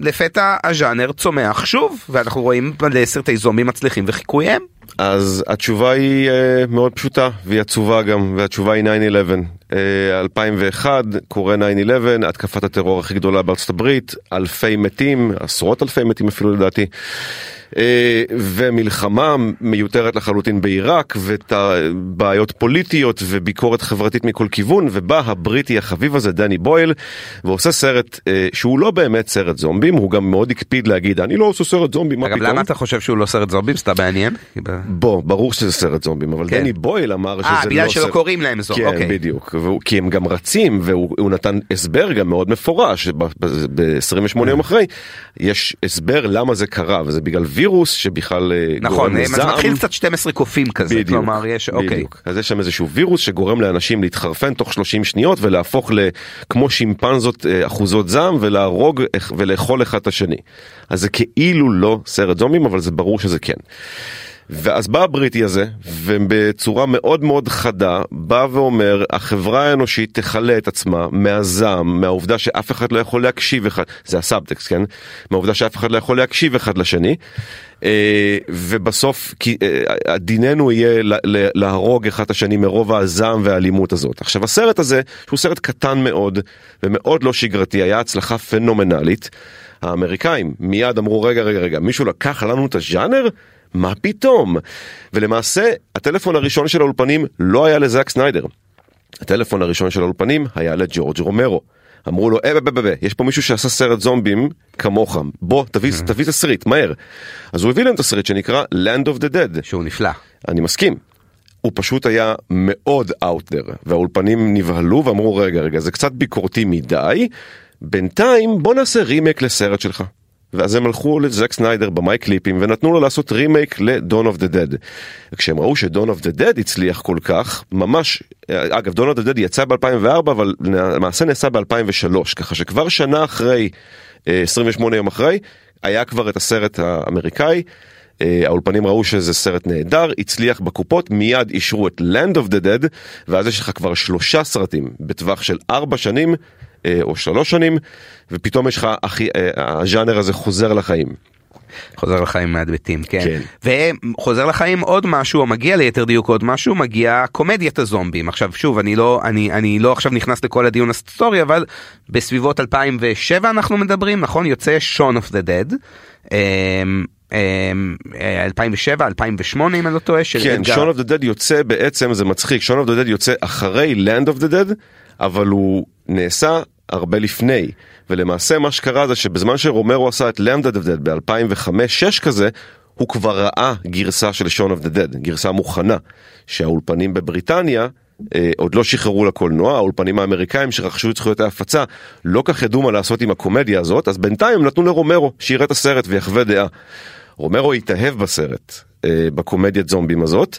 לפתע הז'אנר צומח שוב ואנחנו רואים מלא סרטי זומבים מצליחים וחיקוייהם.
אז התשובה היא אה, מאוד פשוטה והיא עצובה גם והתשובה היא 9-11. אה, 2001 קורה 9-11 התקפת הטרור הכי גדולה בארצות הברית אלפי מתים עשרות אלפי מתים אפילו לדעתי. אה, ומלחמה מיותרת לחלוטין בעיראק ובעיות פוליטיות וביקורת חברתית מכל כיוון ובא הבריטי החביב הזה דני בויל ועושה סרט אה, שהוא לא באמת סרט זומבים הוא גם מאוד הקפיד להגיד אני לא עושה סרט זומבים מה
אגב
פתאום.
למה אתה חושב שהוא לא סרט זומבים סתם מעניין?
בוא, ברור שזה סרט זומבים, אבל
כן.
דני בויל אמר שזה
אה
לא
בגלל שלא
סרט...
קוראים להם זום
כן,
אוקיי.
בדיוק, והוא, כי הם גם רצים, והוא הוא נתן הסבר גם מאוד מפורש, ב-28
כן.
יום אחרי, יש הסבר למה זה קרה, וזה בגלל וירוס שבכלל אה,
נכון
גורם
אה,
לזעם.
זה מתחיל קצת 12 קופים כזה
בדיוק,
כלומר יש אוקיי.
בדיוק. אז יש שם איזשהו וירוס שגורם לאנשים להתחרפן תוך 30 שניות ולהפוך לכמו שימפנזות אה, אחוזות זעם ולהרוג ולאכול אחד את השני. אז זה כאילו לא סרט זומבים אבל זה ברור שזה כן. ואז בא הבריטי הזה ובצורה מאוד מאוד חדה בא ואומר החברה האנושית תכלה את עצמה מהזעם מהעובדה שאף אחד לא יכול להקשיב אחד זה הסאבטקסט כן? מהעובדה שאף אחד לא יכול להקשיב אחד לשני. אה, ובסוף אה, דיננו יהיה להרוג אחד את השני מרוב הזעם והאלימות הזאת. עכשיו הסרט הזה שהוא סרט קטן מאוד ומאוד לא שגרתי היה הצלחה פנומנלית. האמריקאים מיד אמרו רגע רגע רגע מישהו לקח לנו את הז'אנר מה פתאום? ולמעשה הטלפון הראשון של האולפנים לא היה לזאק סניידר. הטלפון הראשון של האולפנים היה לג'ורג' רומרו. אמרו לו, אה, בא, בא, יש פה מישהו שעשה סרט זומבים כמוך, בוא תביא, תביא תסריט, מהר. אז הוא הביא להם תסריט שנקרא Land of the Dead.
שהוא נפלא.
אני מסכים. הוא פשוט היה מאוד out there, והאולפנים נבהלו ואמרו, רגע, רגע, זה קצת ביקורתי מדי, בינתיים בוא נעשה רימייק לסרט שלך. ואז הם הלכו לזק סניידר במאי קליפים ונתנו לו לעשות רימייק ל-Dawn of the Dead. כשהם ראו ש-Dawn of the Dead הצליח כל כך, ממש, אגב, Dawn of the Dead יצא ב-2004, אבל למעשה נעשה ב-2003, ככה שכבר שנה אחרי, אה, 28 יום אחרי, היה כבר את הסרט האמריקאי. אה, האולפנים ראו שזה סרט נהדר, הצליח בקופות, מיד אישרו את Land of the Dead, ואז יש לך כבר שלושה סרטים בטווח של ארבע שנים, אה, או שלוש שנים, ופתאום יש לך, אחי, אה, הז'אנר הזה חוזר לחיים.
חוזר לחיים מהמתים, כן.
כן.
וחוזר לחיים עוד משהו, או מגיע ליתר דיוק עוד משהו, מגיע קומדיית הזומבים. עכשיו שוב, אני לא, אני, אני לא עכשיו נכנס לכל הדיון ההיסטורי, אבל בסביבות 2007 אנחנו מדברים, נכון? יוצא the Dead. אמ, אמ, 2007, 2008 אם אני לא טועה, של
כן,
אדגר.
Shaun of the Dead יוצא בעצם, זה מצחיק, Shaun of the Dead יוצא אחרי Land of the Dead, אבל הוא נעשה הרבה לפני. ולמעשה מה שקרה זה שבזמן שרומרו עשה את Land of the Dead ב-2005-2006 כזה, הוא כבר ראה גרסה של Shaun of the Dead, גרסה מוכנה, שהאולפנים בבריטניה אה, עוד לא שחררו לקולנוע, האולפנים האמריקאים שרכשו את זכויות ההפצה לא כך ידעו מה לעשות עם הקומדיה הזאת, אז בינתיים הם נתנו לרומרו שיראה את הסרט ויחווה דעה. רומרו התאהב בסרט, אה, בקומדיית זומבים הזאת,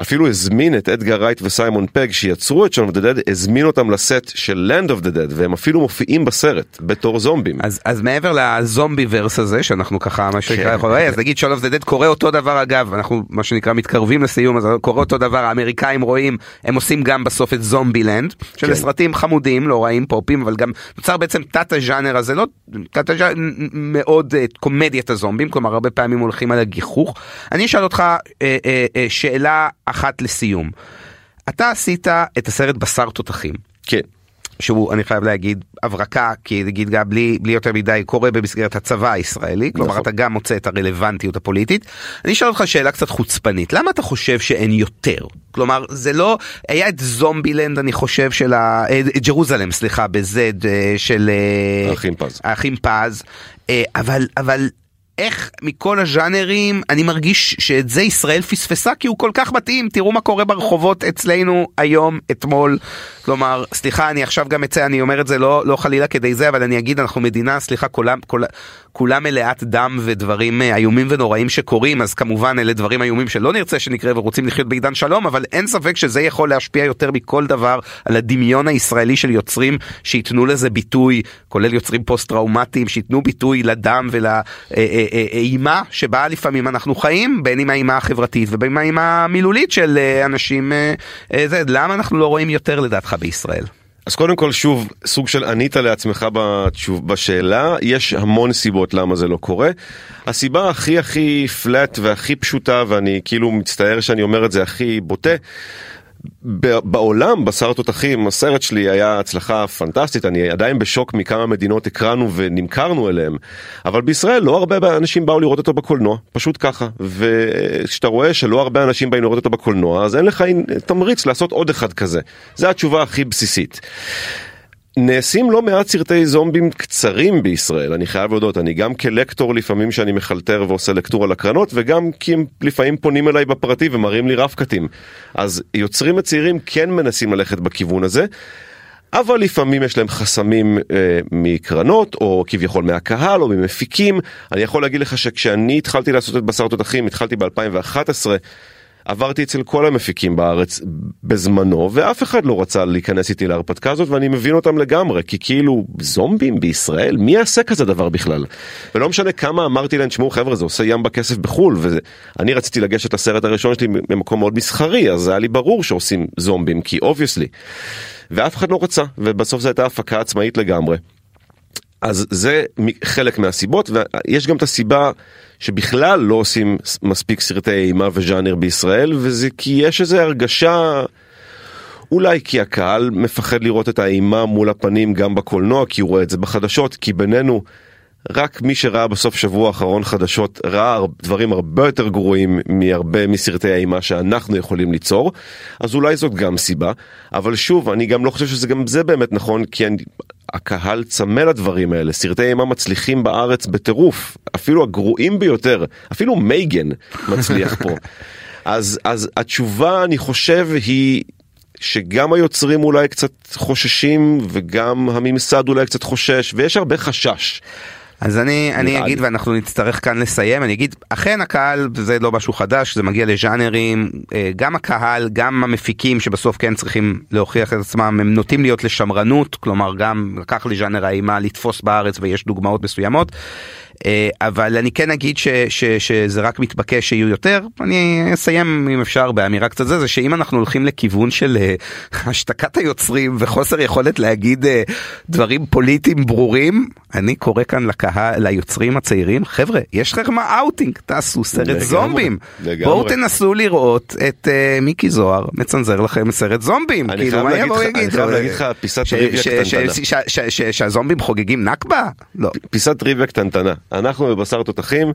אפילו הזמין את אדגר רייט וסיימון פג שיצרו את Shaun of the Dead, הזמין אותם לסט של Land of the Dead והם אפילו מופיעים בסרט בתור זומבים.
אז, אז מעבר ל zombieverse הזה שאנחנו ככה מה שנקרא
כן.
יכול לראות, אז נגיד Shaun of the Dead קורה אותו דבר אגב אנחנו מה שנקרא מתקרבים לסיום אז קורה אותו דבר האמריקאים רואים הם עושים גם בסוף את Zombieland שזה
כן.
סרטים חמודים לא רעים פופיים אבל גם נוצר בעצם תת הז'אנר הזה לא תת הז'אנר מאוד אה, קומדיית הזומבים כלומר הרבה פעמים הולכים על הגיחוך. אני אשאל אותך אה, אה, אה, שאלה אחת לסיום. אתה עשית את הסרט בשר תותחים.
כן.
שהוא אני חייב להגיד הברקה כי נגיד גם בלי בלי יותר מדי קורה במסגרת הצבא הישראלי כלומר
נכון.
אתה גם מוצא את הרלוונטיות הפוליטית. אני אשאל אותך שאלה קצת חוצפנית למה אתה חושב שאין יותר כלומר זה לא היה את זומבילנד אני חושב של ה... אה, ג'רוזלם סליחה בזד אה, של אה,
האחים פז.
האחים פז אבל אבל. איך מכל הז'אנרים אני מרגיש שאת זה ישראל פספסה כי הוא כל כך מתאים. תראו מה קורה ברחובות אצלנו היום אתמול. כלומר סליחה אני עכשיו גם אצא אני אומר את זה לא לא חלילה כדי זה אבל אני אגיד אנחנו מדינה סליחה כולם כולה, כולה מלאת דם ודברים אה, איומים ונוראים שקורים. אז כמובן אלה דברים איומים שלא נרצה שנקרה ורוצים לחיות בעידן שלום אבל אין ספק שזה יכול להשפיע יותר מכל דבר על הדמיון הישראלי של יוצרים שייתנו לזה ביטוי כולל יוצרים פוסט טראומטיים שייתנו ביטוי לדם ולאימה שבה לפעמים אנחנו חיים בין אם האימה החברתית ובין אם המילולית של אה, אנשים אה, אה, זה למה אנחנו לא רואים יותר לדעתך בישראל.
אז קודם כל שוב סוג של ענית לעצמך בתשוב, בשאלה יש המון סיבות למה זה לא קורה. הסיבה הכי הכי פלט והכי פשוטה ואני כאילו מצטער שאני אומר את זה הכי בוטה. בעולם בשר תותחים הסרט שלי היה הצלחה פנטסטית. אני עדיין בשוק מכמה מדינות הקרנו ונמכרנו אליהם. אבל בישראל לא הרבה אנשים באו לראות אותו בקולנוע פשוט ככה. וכשאתה רואה שלא הרבה אנשים באים לראות אותו בקולנוע אז אין לך תמריץ לעשות עוד אחד כזה. זה התשובה הכי בסיסית. נעשים לא מעט סרטי זומבים קצרים בישראל, אני חייב להודות, אני גם כלקטור לפעמים שאני מחלטר ועושה לקטורה לקרנות, וגם כי הם לפעמים פונים אליי בפרטי ומראים לי רפקטים. אז יוצרים הצעירים כן מנסים ללכת בכיוון הזה. אבל לפעמים יש להם חסמים אה, מקרנות או כביכול מהקהל או ממפיקים. אני יכול להגיד לך שכשאני התחלתי לעשות את בשר תותחים, התחלתי ב-2011, עברתי אצל כל המפיקים בארץ בזמנו ואף אחד לא רצה להיכנס איתי להרפתקה הזאת ואני מבין אותם לגמרי כי כאילו זומבים בישראל? מי יעשה כזה דבר בכלל? ולא משנה כמה אמרתי להם תשמעו חבר'ה זה עושה ים כסף בחו"ל ואני רציתי לגשת לסרט הראשון שלי במקום מאוד מסחרי אז היה לי ברור שעושים זומבים כי obviously ואף אחד לא רצה ובסוף זו הייתה הפקה עצמאית לגמרי. אז זה חלק מהסיבות ויש גם את הסיבה שבכלל לא עושים מספיק סרטי אימה וז'אנר בישראל וזה כי יש איזו הרגשה אולי כי הקהל מפחד לראות את האימה מול הפנים גם בקולנוע כי הוא רואה את זה בחדשות כי בינינו רק מי שראה בסוף שבוע האחרון חדשות ראה דברים הרבה יותר גרועים מהרבה מסרטי האימה שאנחנו יכולים ליצור אז אולי זאת גם סיבה. אבל שוב אני גם לא חושב שזה גם זה באמת נכון כי אני, הקהל צמא לדברים האלה. סרטי אימה מצליחים בארץ בטירוף. אפילו הגרועים ביותר אפילו מייגן מצליח פה. אז אז התשובה אני חושב היא שגם היוצרים אולי קצת חוששים וגם הממסד אולי קצת חושש ויש הרבה חשש.
אז אני אני אגיד ואנחנו נצטרך כאן לסיים אני אגיד אכן הקהל זה לא משהו חדש זה מגיע לז'אנרים גם הקהל גם המפיקים שבסוף כן צריכים להוכיח את עצמם הם נוטים להיות לשמרנות כלומר גם לקח לז'אנר האימה לתפוס בארץ ויש דוגמאות מסוימות. אבל אני כן אגיד ש, ש, שזה רק מתבקש שיהיו יותר. אני אסיים אם אפשר באמירה קצת זה זה שאם אנחנו הולכים לכיוון של השתקת היוצרים וחוסר יכולת להגיד דברים פוליטיים ברורים אני קורא כאן לקהל ליוצרים הצעירים חבר'ה יש לכם אאוטינג תעשו סרט לגמרי, זומבים. לגמרי. בואו תנסו לראות את uh, מיקי זוהר מצנזר לכם סרט זומבים.
אני כאילו חייב להגיד לך פיסת טריוויה קטנטנה.
שהזומבים חוגגים נכבה? לא.
פיסת טריוויה קטנטנה אנחנו בבשר תותחים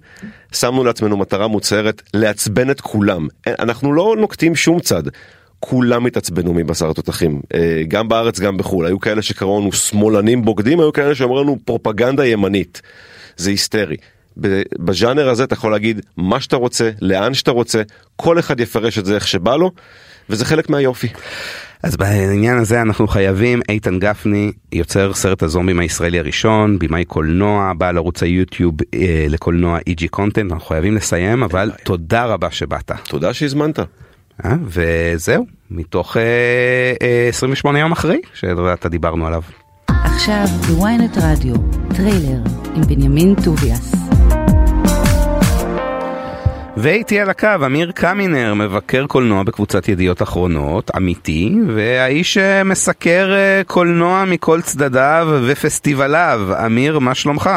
שמנו לעצמנו מטרה מוצהרת לעצבן את כולם אנחנו לא נוקטים שום צד. כולם התעצבנו מבשר תותחים גם בארץ גם בחו"ל היו כאלה שקראו לנו שמאלנים בוגדים היו כאלה שאמרו לנו פרופגנדה ימנית זה היסטרי. בז'אנר הזה אתה יכול להגיד מה שאתה רוצה לאן שאתה רוצה כל אחד יפרש את זה איך שבא לו וזה חלק מהיופי.
אז בעניין הזה אנחנו חייבים איתן גפני יוצר סרט הזומבים הישראלי הראשון במאי קולנוע בעל ערוץ היוטיוב אה, לקולנוע איג'י קונטנט אנחנו חייבים לסיים אבל תודה רבה שבאת.
תודה שהזמנת.
אה, וזהו, מתוך אה, אה, 28 יום אחרי, שאתה דיברנו עליו.
עכשיו בוויינט רדיו, טריילר עם בנימין טוביאס.
ואיתי על הקו אמיר קמינר, מבקר קולנוע בקבוצת ידיעות אחרונות, אמיתי, והאיש שמסקר קולנוע מכל צדדיו ופסטיבליו. אמיר, מה שלומך?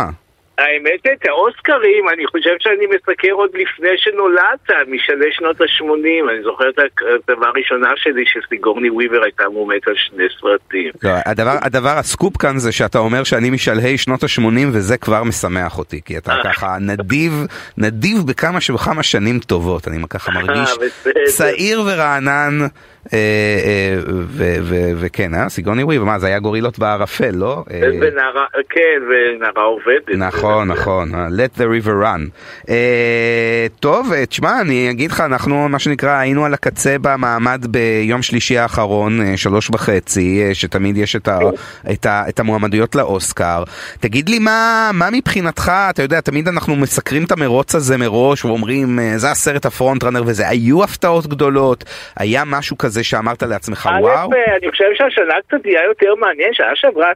האמת, את האוסקרים, אני חושב שאני מסקר עוד לפני שנולדת, משלהי שנות ה-80. אני זוכר את הכתבה הראשונה שלי שסיגורני וויבר הייתה מועמדת על שני סרטים.
לא, הדבר, הדבר, הסקופ כאן זה שאתה אומר שאני משלהי שנות ה-80 וזה כבר משמח אותי, כי אתה ככה נדיב, נדיב בכמה וכמה שנים טובות, אני ככה מרגיש צעיר ורענן. אה, אה, וכן, אה? סיגוני וויב, מה זה היה גורילות בערפל, לא?
כן, ונערה עובדת.
נכון, נכון, let the river run. טוב, תשמע, אני אגיד לך, אנחנו מה שנקרא היינו על הקצה במעמד ביום שלישי האחרון, שלוש וחצי, שתמיד יש את המועמדויות לאוסקר. תגיד לי מה מבחינתך, אתה יודע, תמיד אנחנו מסקרים את המרוץ הזה מראש ואומרים, זה הסרט הפרונט ראנר וזה, היו הפתעות גדולות, היה משהו כזה. כזה שאמרת לעצמך וואו?
אני חושב שהשנה קצת היה יותר מעניין, שנה שעברה,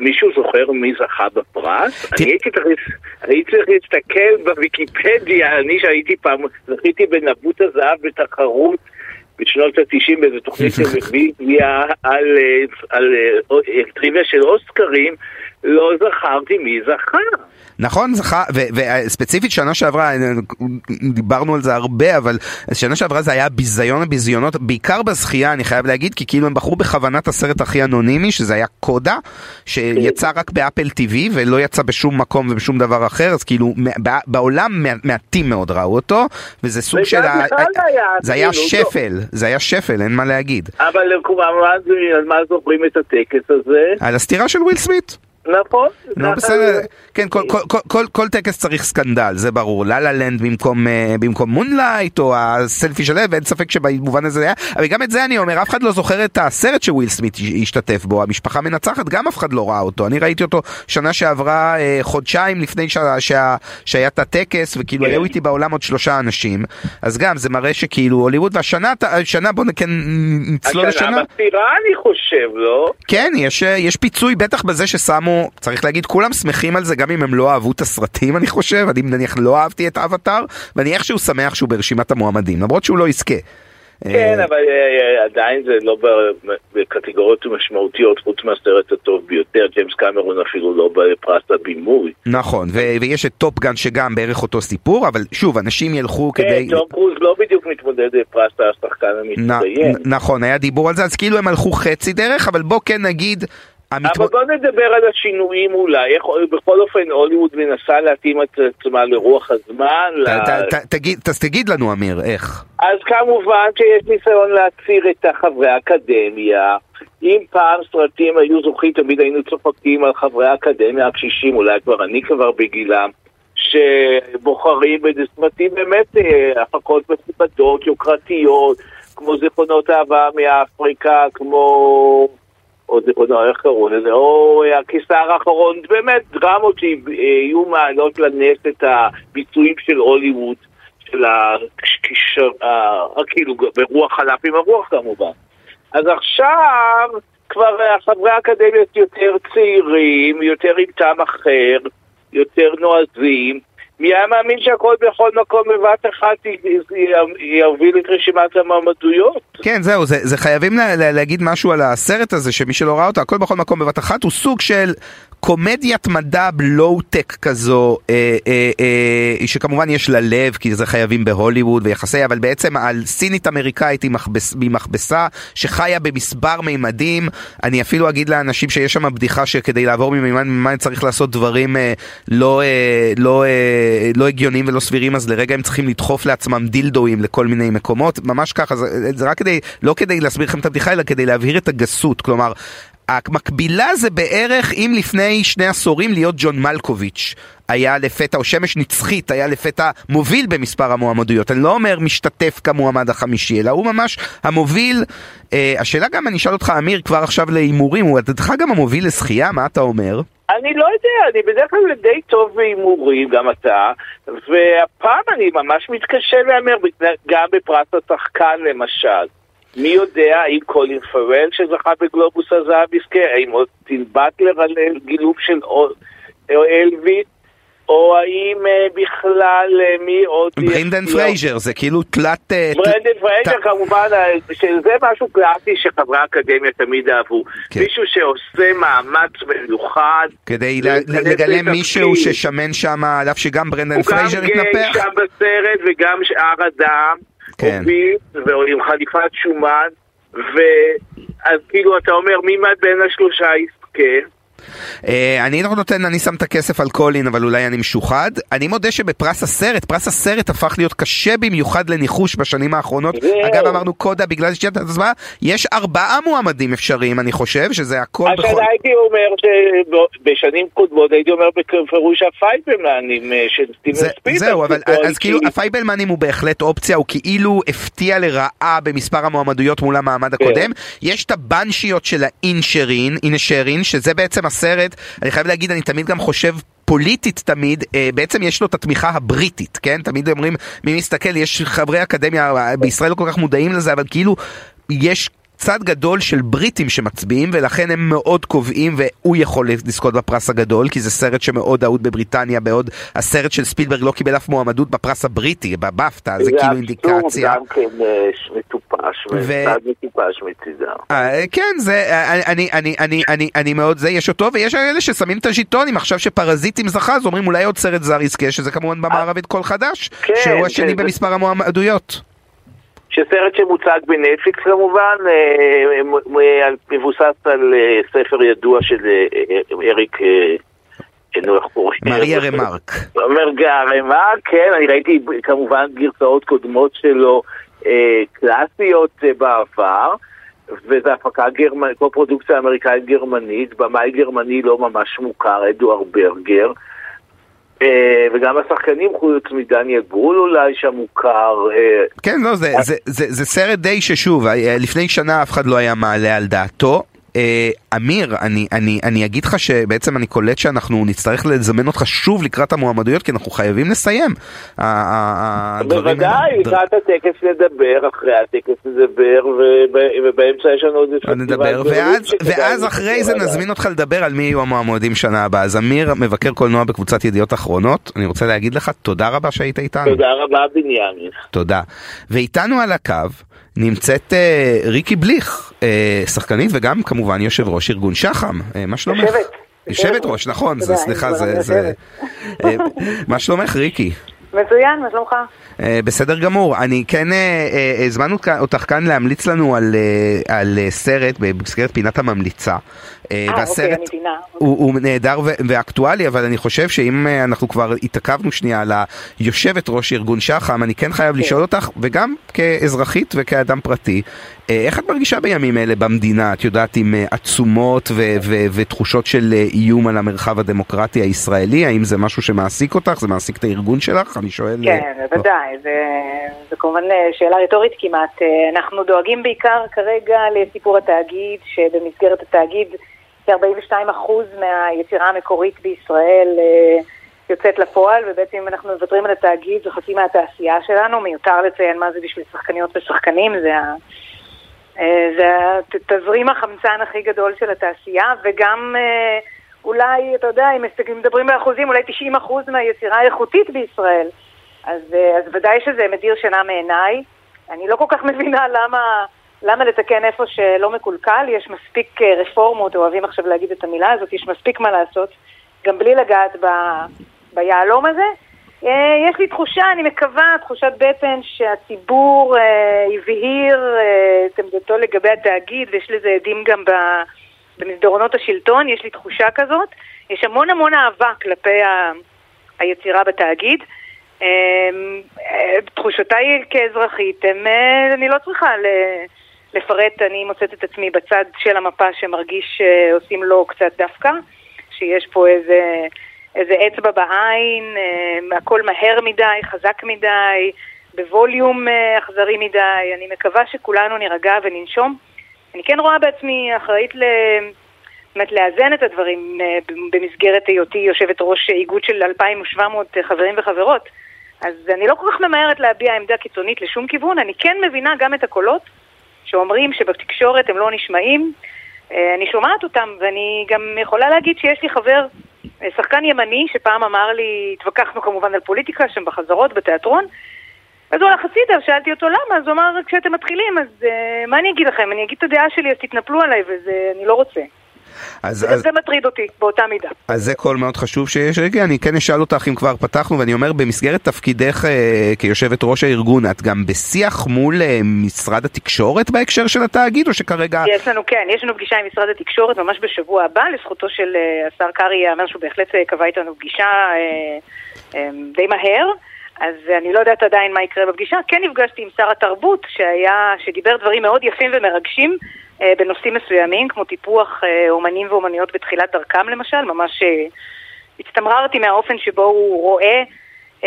מישהו זוכר מי זכה בפרס? אני הייתי צריך להסתכל בוויקיפדיה, אני שהייתי פעם, זכיתי בנבוט הזהב בתחרות. בשנות ה-90 באיזו תוכנית של טריוויה על טריוויה של אוסקרים, לא זכרתי מי זכה.
נכון, זכה, וספציפית שנה שעברה, דיברנו על זה הרבה, אבל שנה שעברה זה היה ביזיון הביזיונות, בעיקר בזכייה, אני חייב להגיד, כי כאילו הם בחרו בכוונת הסרט הכי אנונימי, שזה היה קודה, שיצא רק באפל TV ולא יצא בשום מקום ובשום דבר אחר, אז כאילו בעולם מעטים מאוד ראו אותו, וזה סוג של... זה היה כאילו, לא- שפל, זה היה שפל, אין מה להגיד.
אבל על מה זוכרים את הטקס הזה?
על הסטירה של וויל סמית.
נכון.
נו בסדר, כן, כל, טקס צריך סקנדל, זה ברור. La La Land במקום, אה, במקום Moonlight, או הסלפי שלהם, ואין ספק שבמובן הזה היה, אבל גם את זה אני אומר, אף אחד לא זוכר את הסרט שוויל סמית השתתף בו, המשפחה מנצחת, גם אף אחד לא ראה אותו. אני ראיתי אותו שנה שעברה, אה, חודשיים לפני. שהיה את הטקס, וכאילו היו איתי בעולם עוד שלושה אנשים, אז גם זה מראה שכאילו הוליווד, והשנה, השנה בוא כן נצלול לשנה.
השנה בסתירה אני חושב, לא?
כן, יש, יש פיצוי בטח בזה ששמו אנחנו, צריך להגיד, כולם שמחים על זה, גם אם הם לא אהבו את הסרטים, אני חושב. אני נניח לא אהבתי את אבטאר, ואני איכשהו שמח שהוא ברשימת המועמדים, למרות שהוא לא יזכה.
כן, אבל אה, אה, עדיין זה לא בקטגוריות משמעותיות, חוץ מהסרט הטוב ביותר, ג'יימס קמרון אפילו לא בפרס הבימוי.
נכון, ויש את טופגן שגם בערך אותו סיפור, אבל שוב, אנשים ילכו
כן,
כדי...
כן, ג'ון קרוז לא בדיוק מתמודד בפרס השחקן המצטיין.
נכון, היה דיבור על זה, אז כאילו הם הלכו חצי דרך, אבל בוא כן נגיד...
אבל בוא נדבר על השינויים אולי, איך בכל אופן הוליווד מנסה להתאים את עצמה לרוח הזמן.
אז תגיד לנו אמיר, איך?
אז כמובן שיש ניסיון להצהיר את חברי האקדמיה. אם פעם סרטים היו זוכים, תמיד היינו צוחקים על חברי האקדמיה הקשישים, אולי כבר אני כבר בגילם, שבוחרים באיזה סרטים באמת אה, הפקות מכובדות, יוקרתיות, כמו זיכרונות אהבה מאפריקה, כמו... או זיכרונו, איך קראו לזה, או הקיסר האחרון, באמת דרמות שיהיו מעלות לנס את הביצועים של הוליווד, של הקישר, כאילו ברוח חלף עם הרוח כמובן. אז עכשיו כבר חברי האקדמיות יותר צעירים, יותר עם טעם אחר, יותר נועזים, מי היה מאמין שהכל בכל מקום בבת אחת יוביל את רשימת המעמדויות?
כן, זהו, זה, זה חייבים לה, לה, להגיד משהו על הסרט הזה, שמי שלא ראה אותו, הכל בכל מקום בבת אחת, הוא סוג של קומדיית מדע לואו-טק כזו, אה, אה, אה, שכמובן יש לה לב, כי זה חייבים בהוליווד ויחסי, אבל בעצם על סינית אמריקאית עם מכבס, מכבסה, שחיה במספר מימדים. אני אפילו אגיד לאנשים שיש שם בדיחה שכדי לעבור ממימד למימד צריך לעשות דברים אה, לא, אה, לא, אה, לא הגיוניים ולא סבירים, אז לרגע הם צריכים לדחוף לעצמם דילדואים לכל מיני מקומות, ממש ככה, זה, זה רק כדי, לא כדי להסביר לכם את הבדיחה, אלא כדי להבהיר את הגסות. כלומר, המקבילה זה בערך אם לפני שני עשורים להיות ג'ון מלקוביץ' היה לפתע, או שמש נצחית היה לפתע מוביל במספר המועמדויות. אני לא אומר משתתף כמועמד החמישי, אלא הוא ממש המוביל. אה, השאלה גם, אני אשאל אותך, אמיר, כבר עכשיו להימורים, הוא לדעתך גם המוביל לזכייה? מה אתה אומר?
אני לא יודע, אני בדרך כלל די טוב בהימורים, גם אתה, והפעם אני ממש מתקשה להמר, גם בפרס השחקן למשל. מי יודע האם קולין פארל שזכה בגלובוס הזהב יזכה, האם אוסטין באטלר על גילומו של אלוויס, או האם אה, בכלל אה, מי עוד...
ברנדן פרייזר, זה כאילו תלת... אה,
ברנדן פרייזר כמובן, שזה משהו קלאסי שחברי האקדמיה תמיד אהבו. כן. מישהו שעושה מאמץ מיוחד.
כדי לגלם מישהו ששמן שם, על אף שגם ברנדן פרייזר התנפח. הוא גם
גיי שם בסרט וגם שאר אדם. כן. ועם חליפת שומן, ואז כאילו אתה אומר מי מעט בין השלושה יזכה.
אה, אני לא נותן, אני שם את הכסף על קולין, אבל אולי אני משוחד. אני מודה שבפרס הסרט, פרס הסרט הפך להיות קשה במיוחד לניחוש בשנים האחרונות. אגב, אמרנו קודה, בגלל שתיית הצבעה, יש ארבעה מועמדים אפשריים, אני חושב, שזה הכל
בכל... השנה הייתי אומר שבשנים קודמות הייתי אומר בפירוש הפייבלמנים אה, של סטיבן ספידר.
זהו, אבל אז כאילו הפייבלמנים הוא בהחלט אופציה, הוא כאילו הפתיע לרעה במספר המועמדויות מול המעמד כן. הקודם. יש את הבנשיות של האינשרין, אינשרין, שזה בעצם הסרט, אני חייב להגיד, אני תמיד גם חושב פוליטית תמיד, אה, בעצם יש לו את התמיכה הבריטית, כן? תמיד אומרים, מי מסתכל, יש חברי אקדמיה בישראל לא כל כך מודעים לזה, אבל כאילו יש צד גדול של בריטים שמצביעים ולכן הם מאוד קובעים והוא יכול לזכות בפרס הגדול כי זה סרט שמאוד אהוד בבריטניה בעוד הסרט של ספילברג לא קיבל אף מועמדות בפרס הבריטי בבפטה זה כאילו אינדיקציה.
זה גם כן אה, מטופש, מטופש מצידם.
אה, כן זה אה, אני אני אני אני אני מאוד זה יש אותו ויש אלה ששמים את הז'יטונים עכשיו שפרזיטים זכה אז אומרים אולי עוד סרט זר יזכה שזה כמובן במערבית קול חדש כן, שהוא השני כן, במספר המועמדויות.
שסרט שמוצג בנטפליקס כמובן, אה, מבוסס על אה, ספר ידוע של אה, אריק...
מריה רמרק.
מרגה רמרק, כן, אני ראיתי כמובן גרסאות קודמות שלו קלאסיות בעבר, וזו הפקה גרמנית, כמו פרודוקציה אמריקאית גרמנית, במאי גרמני לא ממש מוכר, אדוארד ברגר. אה, וגם השחקנים חוץ מדניאל ברול אולי שהמוכר. אה,
כן, לא, זה, זה, זה, זה סרט די ששוב, אה, לפני שנה אף אחד לא היה מעלה על דעתו. אה, אמיר, אני, אני, אני אגיד לך שבעצם אני קולט שאנחנו נצטרך לזמן אותך שוב לקראת המועמדויות, כי אנחנו חייבים לסיים.
בוודאי, לקראת הטקס נדבר, אחרי הטקס נדבר, ובאמצע יש לנו עוד
נדבר, ואז, ואז אחרי זה נזמין אותך לדבר על מי יהיו המועמדים שנה הבאה. אז אמיר, מבקר קולנוע בקבוצת ידיעות אחרונות, אני רוצה להגיד לך תודה רבה שהיית איתנו.
תודה רבה בנימין.
תודה. ואיתנו על הקו. נמצאת אה, ריקי בליך, אה, שחקנית וגם כמובן יושב ראש ארגון שח"ם, אה, מה שלומך?
יושבת.
יושבת ראש, נכון, זה, סליחה, זה, זה, אה, מה שלומך ריקי?
מצוין, מה שלומך?
אה, בסדר גמור, אני כן אה, אה, הזמנו אותך כאן להמליץ לנו על, על סרט במסגרת פינת הממליצה.
והסרט אוקיי,
הוא, הוא נהדר ואקטואלי, אבל אני חושב שאם אנחנו כבר התעכבנו שנייה על היושבת ראש ארגון שח"ם, אני כן חייב כן. לשאול אותך, וגם כאזרחית וכאדם פרטי, איך את מרגישה בימים אלה במדינה, את יודעת, עם עצומות ותחושות של איום על המרחב הדמוקרטי הישראלי? האם זה משהו שמעסיק אותך? זה מעסיק את הארגון שלך? אני שואל...
כן, בוודאי. זו כמובן שאלה רטורית כמעט. אנחנו דואגים בעיקר כרגע לסיפור התאגיד, שבמסגרת התאגיד כ-42% מהיצירה המקורית בישראל יוצאת לפועל, ובעצם אם אנחנו מוותרים על התאגיד, זו חצי מהתעשייה שלנו. מיותר לציין מה זה בשביל שחקניות ושחקנים, זה ה... זה תזרים החמצן הכי גדול של התעשייה, וגם אולי, אתה יודע, אם מדברים באחוזים, אולי 90% מהיצירה האיכותית בישראל. אז, אז ודאי שזה מדיר שינה מעיניי. אני לא כל כך מבינה למה, למה לתקן איפה שלא מקולקל, יש מספיק רפורמות, אוהבים עכשיו להגיד את המילה הזאת, יש מספיק מה לעשות, גם בלי לגעת ב, ביהלום הזה. יש לי תחושה, אני מקווה, תחושת בטן שהציבור אה, הבהיר אה, את עמדתו לגבי התאגיד, ויש לזה עדים גם. במסדרונות השלטון, יש לי תחושה כזאת. יש המון המון אהבה כלפי ה... היצירה בתאגיד. אמ, אה, תחושותיי כאזרחית, הם, אה, אני לא צריכה לפרט, אני מוצאת את עצמי בצד של המפה שמרגיש שעושים לו קצת דווקא, שיש פה איזה, איזה אצבע בעין, אה, הכל מהר מדי, חזק מדי, בווליום אכזרי מדי. אני מקווה שכולנו נירגע וננשום. אני כן רואה בעצמי אחראית באמת לאזן את הדברים במסגרת היותי יושבת ראש איגוד של 2,700 חברים וחברות. אז אני לא כל כך ממהרת להביע עמדה קיצונית לשום כיוון, אני כן מבינה גם את הקולות שאומרים שבתקשורת הם לא נשמעים. אני שומעת אותם, ואני גם יכולה להגיד שיש לי חבר, שחקן ימני, שפעם אמר לי, התווכחנו כמובן על פוליטיקה שם בחזרות, בתיאטרון, אז הוא הלך הצידה, שאלתי אותו למה, אז הוא אמר, כשאתם מתחילים, אז uh, מה אני אגיד לכם? אני אגיד את הדעה שלי, אז תתנפלו עליי, ואני לא רוצה. אז, אז, זה מטריד אותי באותה מידה.
אז זה קול מאוד חשוב שיש. רגע, אני כן אשאל אותך אם כבר פתחנו, ואני אומר, במסגרת תפקידך אה, כיושבת ראש הארגון, את גם בשיח מול אה, משרד התקשורת בהקשר של התאגיד, או שכרגע...
יש לנו, כן, יש לנו פגישה עם משרד התקשורת ממש בשבוע הבא, לזכותו של אה, השר קרעי ייאמר שהוא בהחלט אה, קבע איתנו פגישה אה, אה, די מהר. אז אני לא יודעת עדיין מה יקרה בפגישה. כן נפגשתי עם שר התרבות, שהיה, שדיבר דברים מאוד יפים ומרגשים בנושאים מסוימים, כמו טיפוח אה, אומנים ואומניות בתחילת דרכם למשל, ממש אה, הצטמררתי מהאופן שבו הוא רואה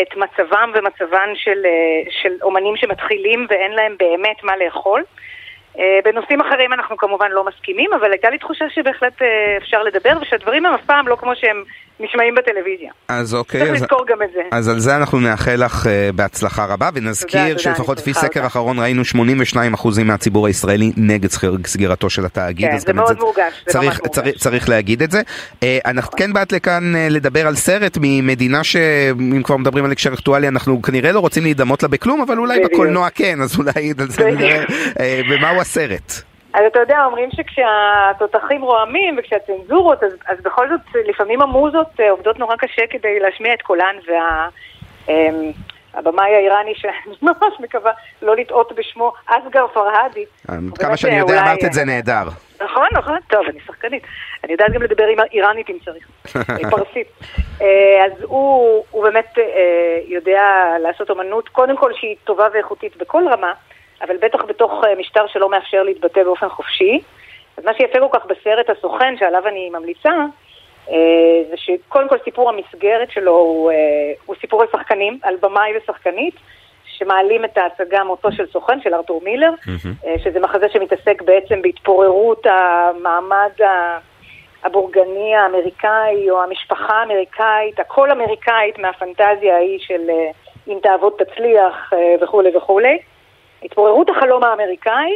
את מצבם ומצבן של, של אומנים שמתחילים ואין להם באמת מה לאכול. בנושאים אחרים אנחנו כמובן לא מסכימים, אבל הייתה לי תחושה שבהחלט אפשר לדבר, ושהדברים הם אף פעם לא כמו שהם נשמעים בטלוויזיה.
אז אוקיי.
צריך
אז,
לזכור גם את זה.
אז על זה אנחנו נאחל לך uh, בהצלחה רבה, ונזכיר שלפחות לפי סקר אותה. אחרון ראינו 82% מהציבור הישראלי נגד סגירתו של התאגיד.
כן, זה מאוד זה מורגש,
זה צריך,
ממש
צריך, צריך להגיד את זה. Uh, אנחנו כן באת לכאן uh, לדבר על סרט ממדינה שאם כבר מדברים על הקשר אקטואלי, אנחנו כנראה לא רוצים להידמות לה בכלום, אבל אולי בדיוק. בקולנוע כן, אז אולי על זה uh, ומהו הסרט?
אז אתה יודע, אומרים שכשהתותחים רועמים וכשהצנזורות, אז, אז בכל זאת לפעמים המוזות אה, עובדות נורא קשה כדי להשמיע את קולן, והבמאי וה, האיראני, שאני ממש מקווה לא לטעות בשמו, אסגר פרהדי.
כמה שאני יודע, אולי... אמרת את זה נהדר.
נכון, נכון, טוב, אני שחקנית. אני יודעת גם לדבר עם איראנית אם צריך, פרסית. אה, אז הוא, הוא באמת אה, יודע לעשות אומנות, קודם כל שהיא טובה ואיכותית בכל רמה. אבל בטח בתוך אה, משטר שלא מאפשר להתבטא באופן חופשי. אז מה שיפה כל כך בסרט הסוכן, שעליו אני ממליצה, אה, זה שקודם כל סיפור המסגרת שלו הוא, אה, הוא סיפור על שחקנים, על במאי ושחקנית, שמעלים את ההצגה מותו של סוכן, של ארתור מילר, mm-hmm. שזה מחזה שמתעסק בעצם בהתפוררות המעמד הבורגני האמריקאי, או המשפחה האמריקאית, הכל אמריקאית מהפנטזיה ההיא של אם תעבוד תצליח וכולי וכולי. התפוררות החלום האמריקאי,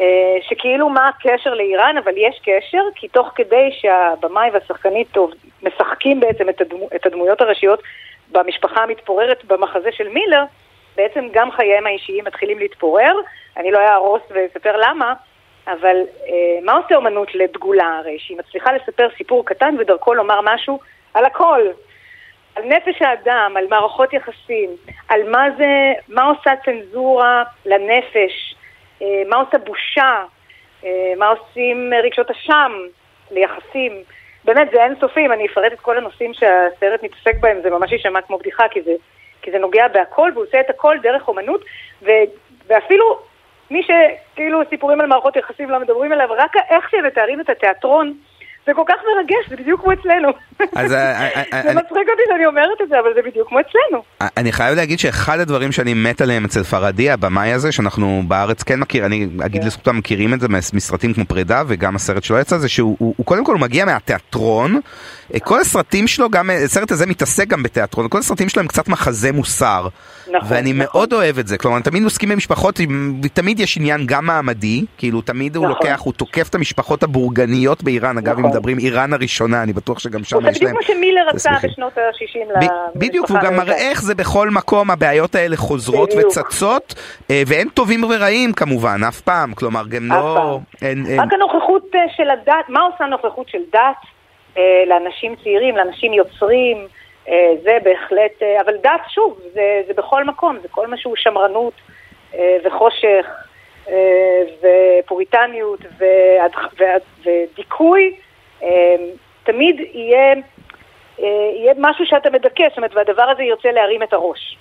אה, שכאילו מה הקשר לאיראן, אבל יש קשר, כי תוך כדי שהבמאי והשחקנית טוב, משחקים בעצם את, הדמו, את הדמויות הראשיות במשפחה המתפוררת במחזה של מילר, בעצם גם חייהם האישיים מתחילים להתפורר. אני לא אהרוס ואספר למה, אבל אה, מה עושה אומנות לדגולה הרי? שהיא מצליחה לספר סיפור קטן ודרכו לומר משהו על הכל. על נפש האדם, על מערכות יחסים, על מה זה, מה עושה צנזורה לנפש, אה, מה עושה בושה, אה, מה עושים רגשות אשם ליחסים. באמת, זה אינסופי, אם אני אפרט את כל הנושאים שהסרט מתעסק בהם, זה ממש יישמע כמו בדיחה, כי זה, כי זה נוגע בהכל, והוא עושה את הכל דרך אומנות, ו, ואפילו מי שכאילו סיפורים על מערכות יחסים לא מדברים עליו, רק איך שהם מתארים את התיאטרון, זה כל כך מרגש, זה בדיוק כמו אצלנו. אז, אה, אה, אה, זה מצחיק אותי שאני אומרת את זה, אבל זה בדיוק כמו אצלנו.
אני חייב להגיד שאחד הדברים שאני מת עליהם אצל פרדי, הבמאי הזה, שאנחנו בארץ כן מכיר, אני אגיד כן. לזכותם מכירים את זה מסרטים כמו פרידה, וגם הסרט שלו יצא, זה שהוא קודם כל מגיע מהתיאטרון, כל הסרטים שלו, גם הסרט הזה מתעסק גם בתיאטרון, כל הסרטים שלו הם קצת מחזה מוסר. נכון, ואני נכון. מאוד אוהב את זה, כלומר, תמיד עוסקים במשפחות, תמיד יש עניין גם מעמדי, כאילו תמיד הוא לוקח, הוא תוקף את המשפחות הבורגניות באיראן, אגב, אם מדברים איראן הראשונה, אני בטוח שגם שם
יש להם... זה בדיוק כמו שמילר רצה בשנות ה-60 למשפחה
בדיוק, הוא גם מראה איך זה בכל מקום, הבעיות האלה חוזרות וצצות, אה, ואין טובים ורעים כמובן, אף פעם, כלומר, גם לא...
רק הנוכחות אה, של הדת, מה עושה הנוכחות של דת אה, לאנשים צעירים, לאנשים יוצרים? זה בהחלט, אבל דת, שוב, זה, זה בכל מקום, זה כל מה שהוא שמרנות וחושך ופוריטניות ודיכוי, תמיד יהיה, אה, יהיה משהו שאתה מדכא, זאת אומרת, והדבר הזה יוצא להרים את הראש.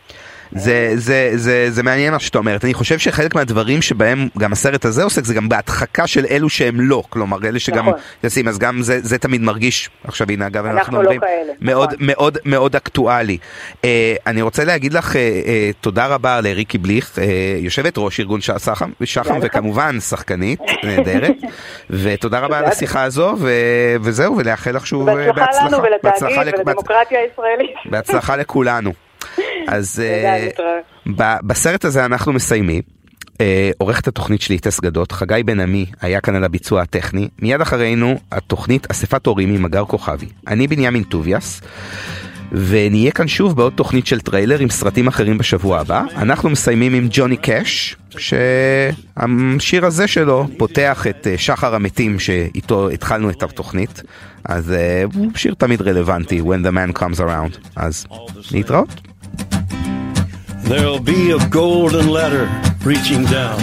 זה, זה, זה, זה מעניין מה שאתה אומרת. אני חושב שחלק מהדברים שבהם גם הסרט הזה עוסק, זה גם בהדחקה של אלו שהם לא. כלומר, אלה שגם
נכון.
ישים, אז גם זה, זה תמיד מרגיש, עכשיו הנה אגב, אנחנו,
אנחנו לא
אומרים,
כאלה,
מאוד,
נכון.
מאוד, מאוד אקטואלי. אה, אני רוצה להגיד לך אה, אה, תודה רבה לריקי בליך, אה, יושבת ראש ארגון שחם, שחם. וכמובן שחקנית נהדרת, ותודה רבה על. השיחה הזו, ו, וזהו, ולאחל לך שוב אה,
בהצלחה לנו
בהצלחה
ולתאגיד ולדמוקרטיה הישראלית.
בהצלחה לכולנו. אז אה, בסרט הזה אנחנו מסיימים. אה, עורכת התוכנית שלי טס גדות, חגי בן עמי היה כאן על הביצוע הטכני, מיד אחרינו התוכנית אספת הורים עם מגר כוכבי. אני בנימין טוביאס, ונהיה כאן שוב בעוד תוכנית של טריילר עם סרטים אחרים בשבוע הבא. אנחנו מסיימים עם ג'וני קאש, שהשיר הזה שלו פותח את אה, שחר המתים שאיתו התחלנו את התוכנית, אז הוא שיר תמיד רלוונטי, When the man comes around, אז להתראות.
There'll be a golden ladder reaching down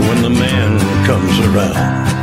when the man comes around.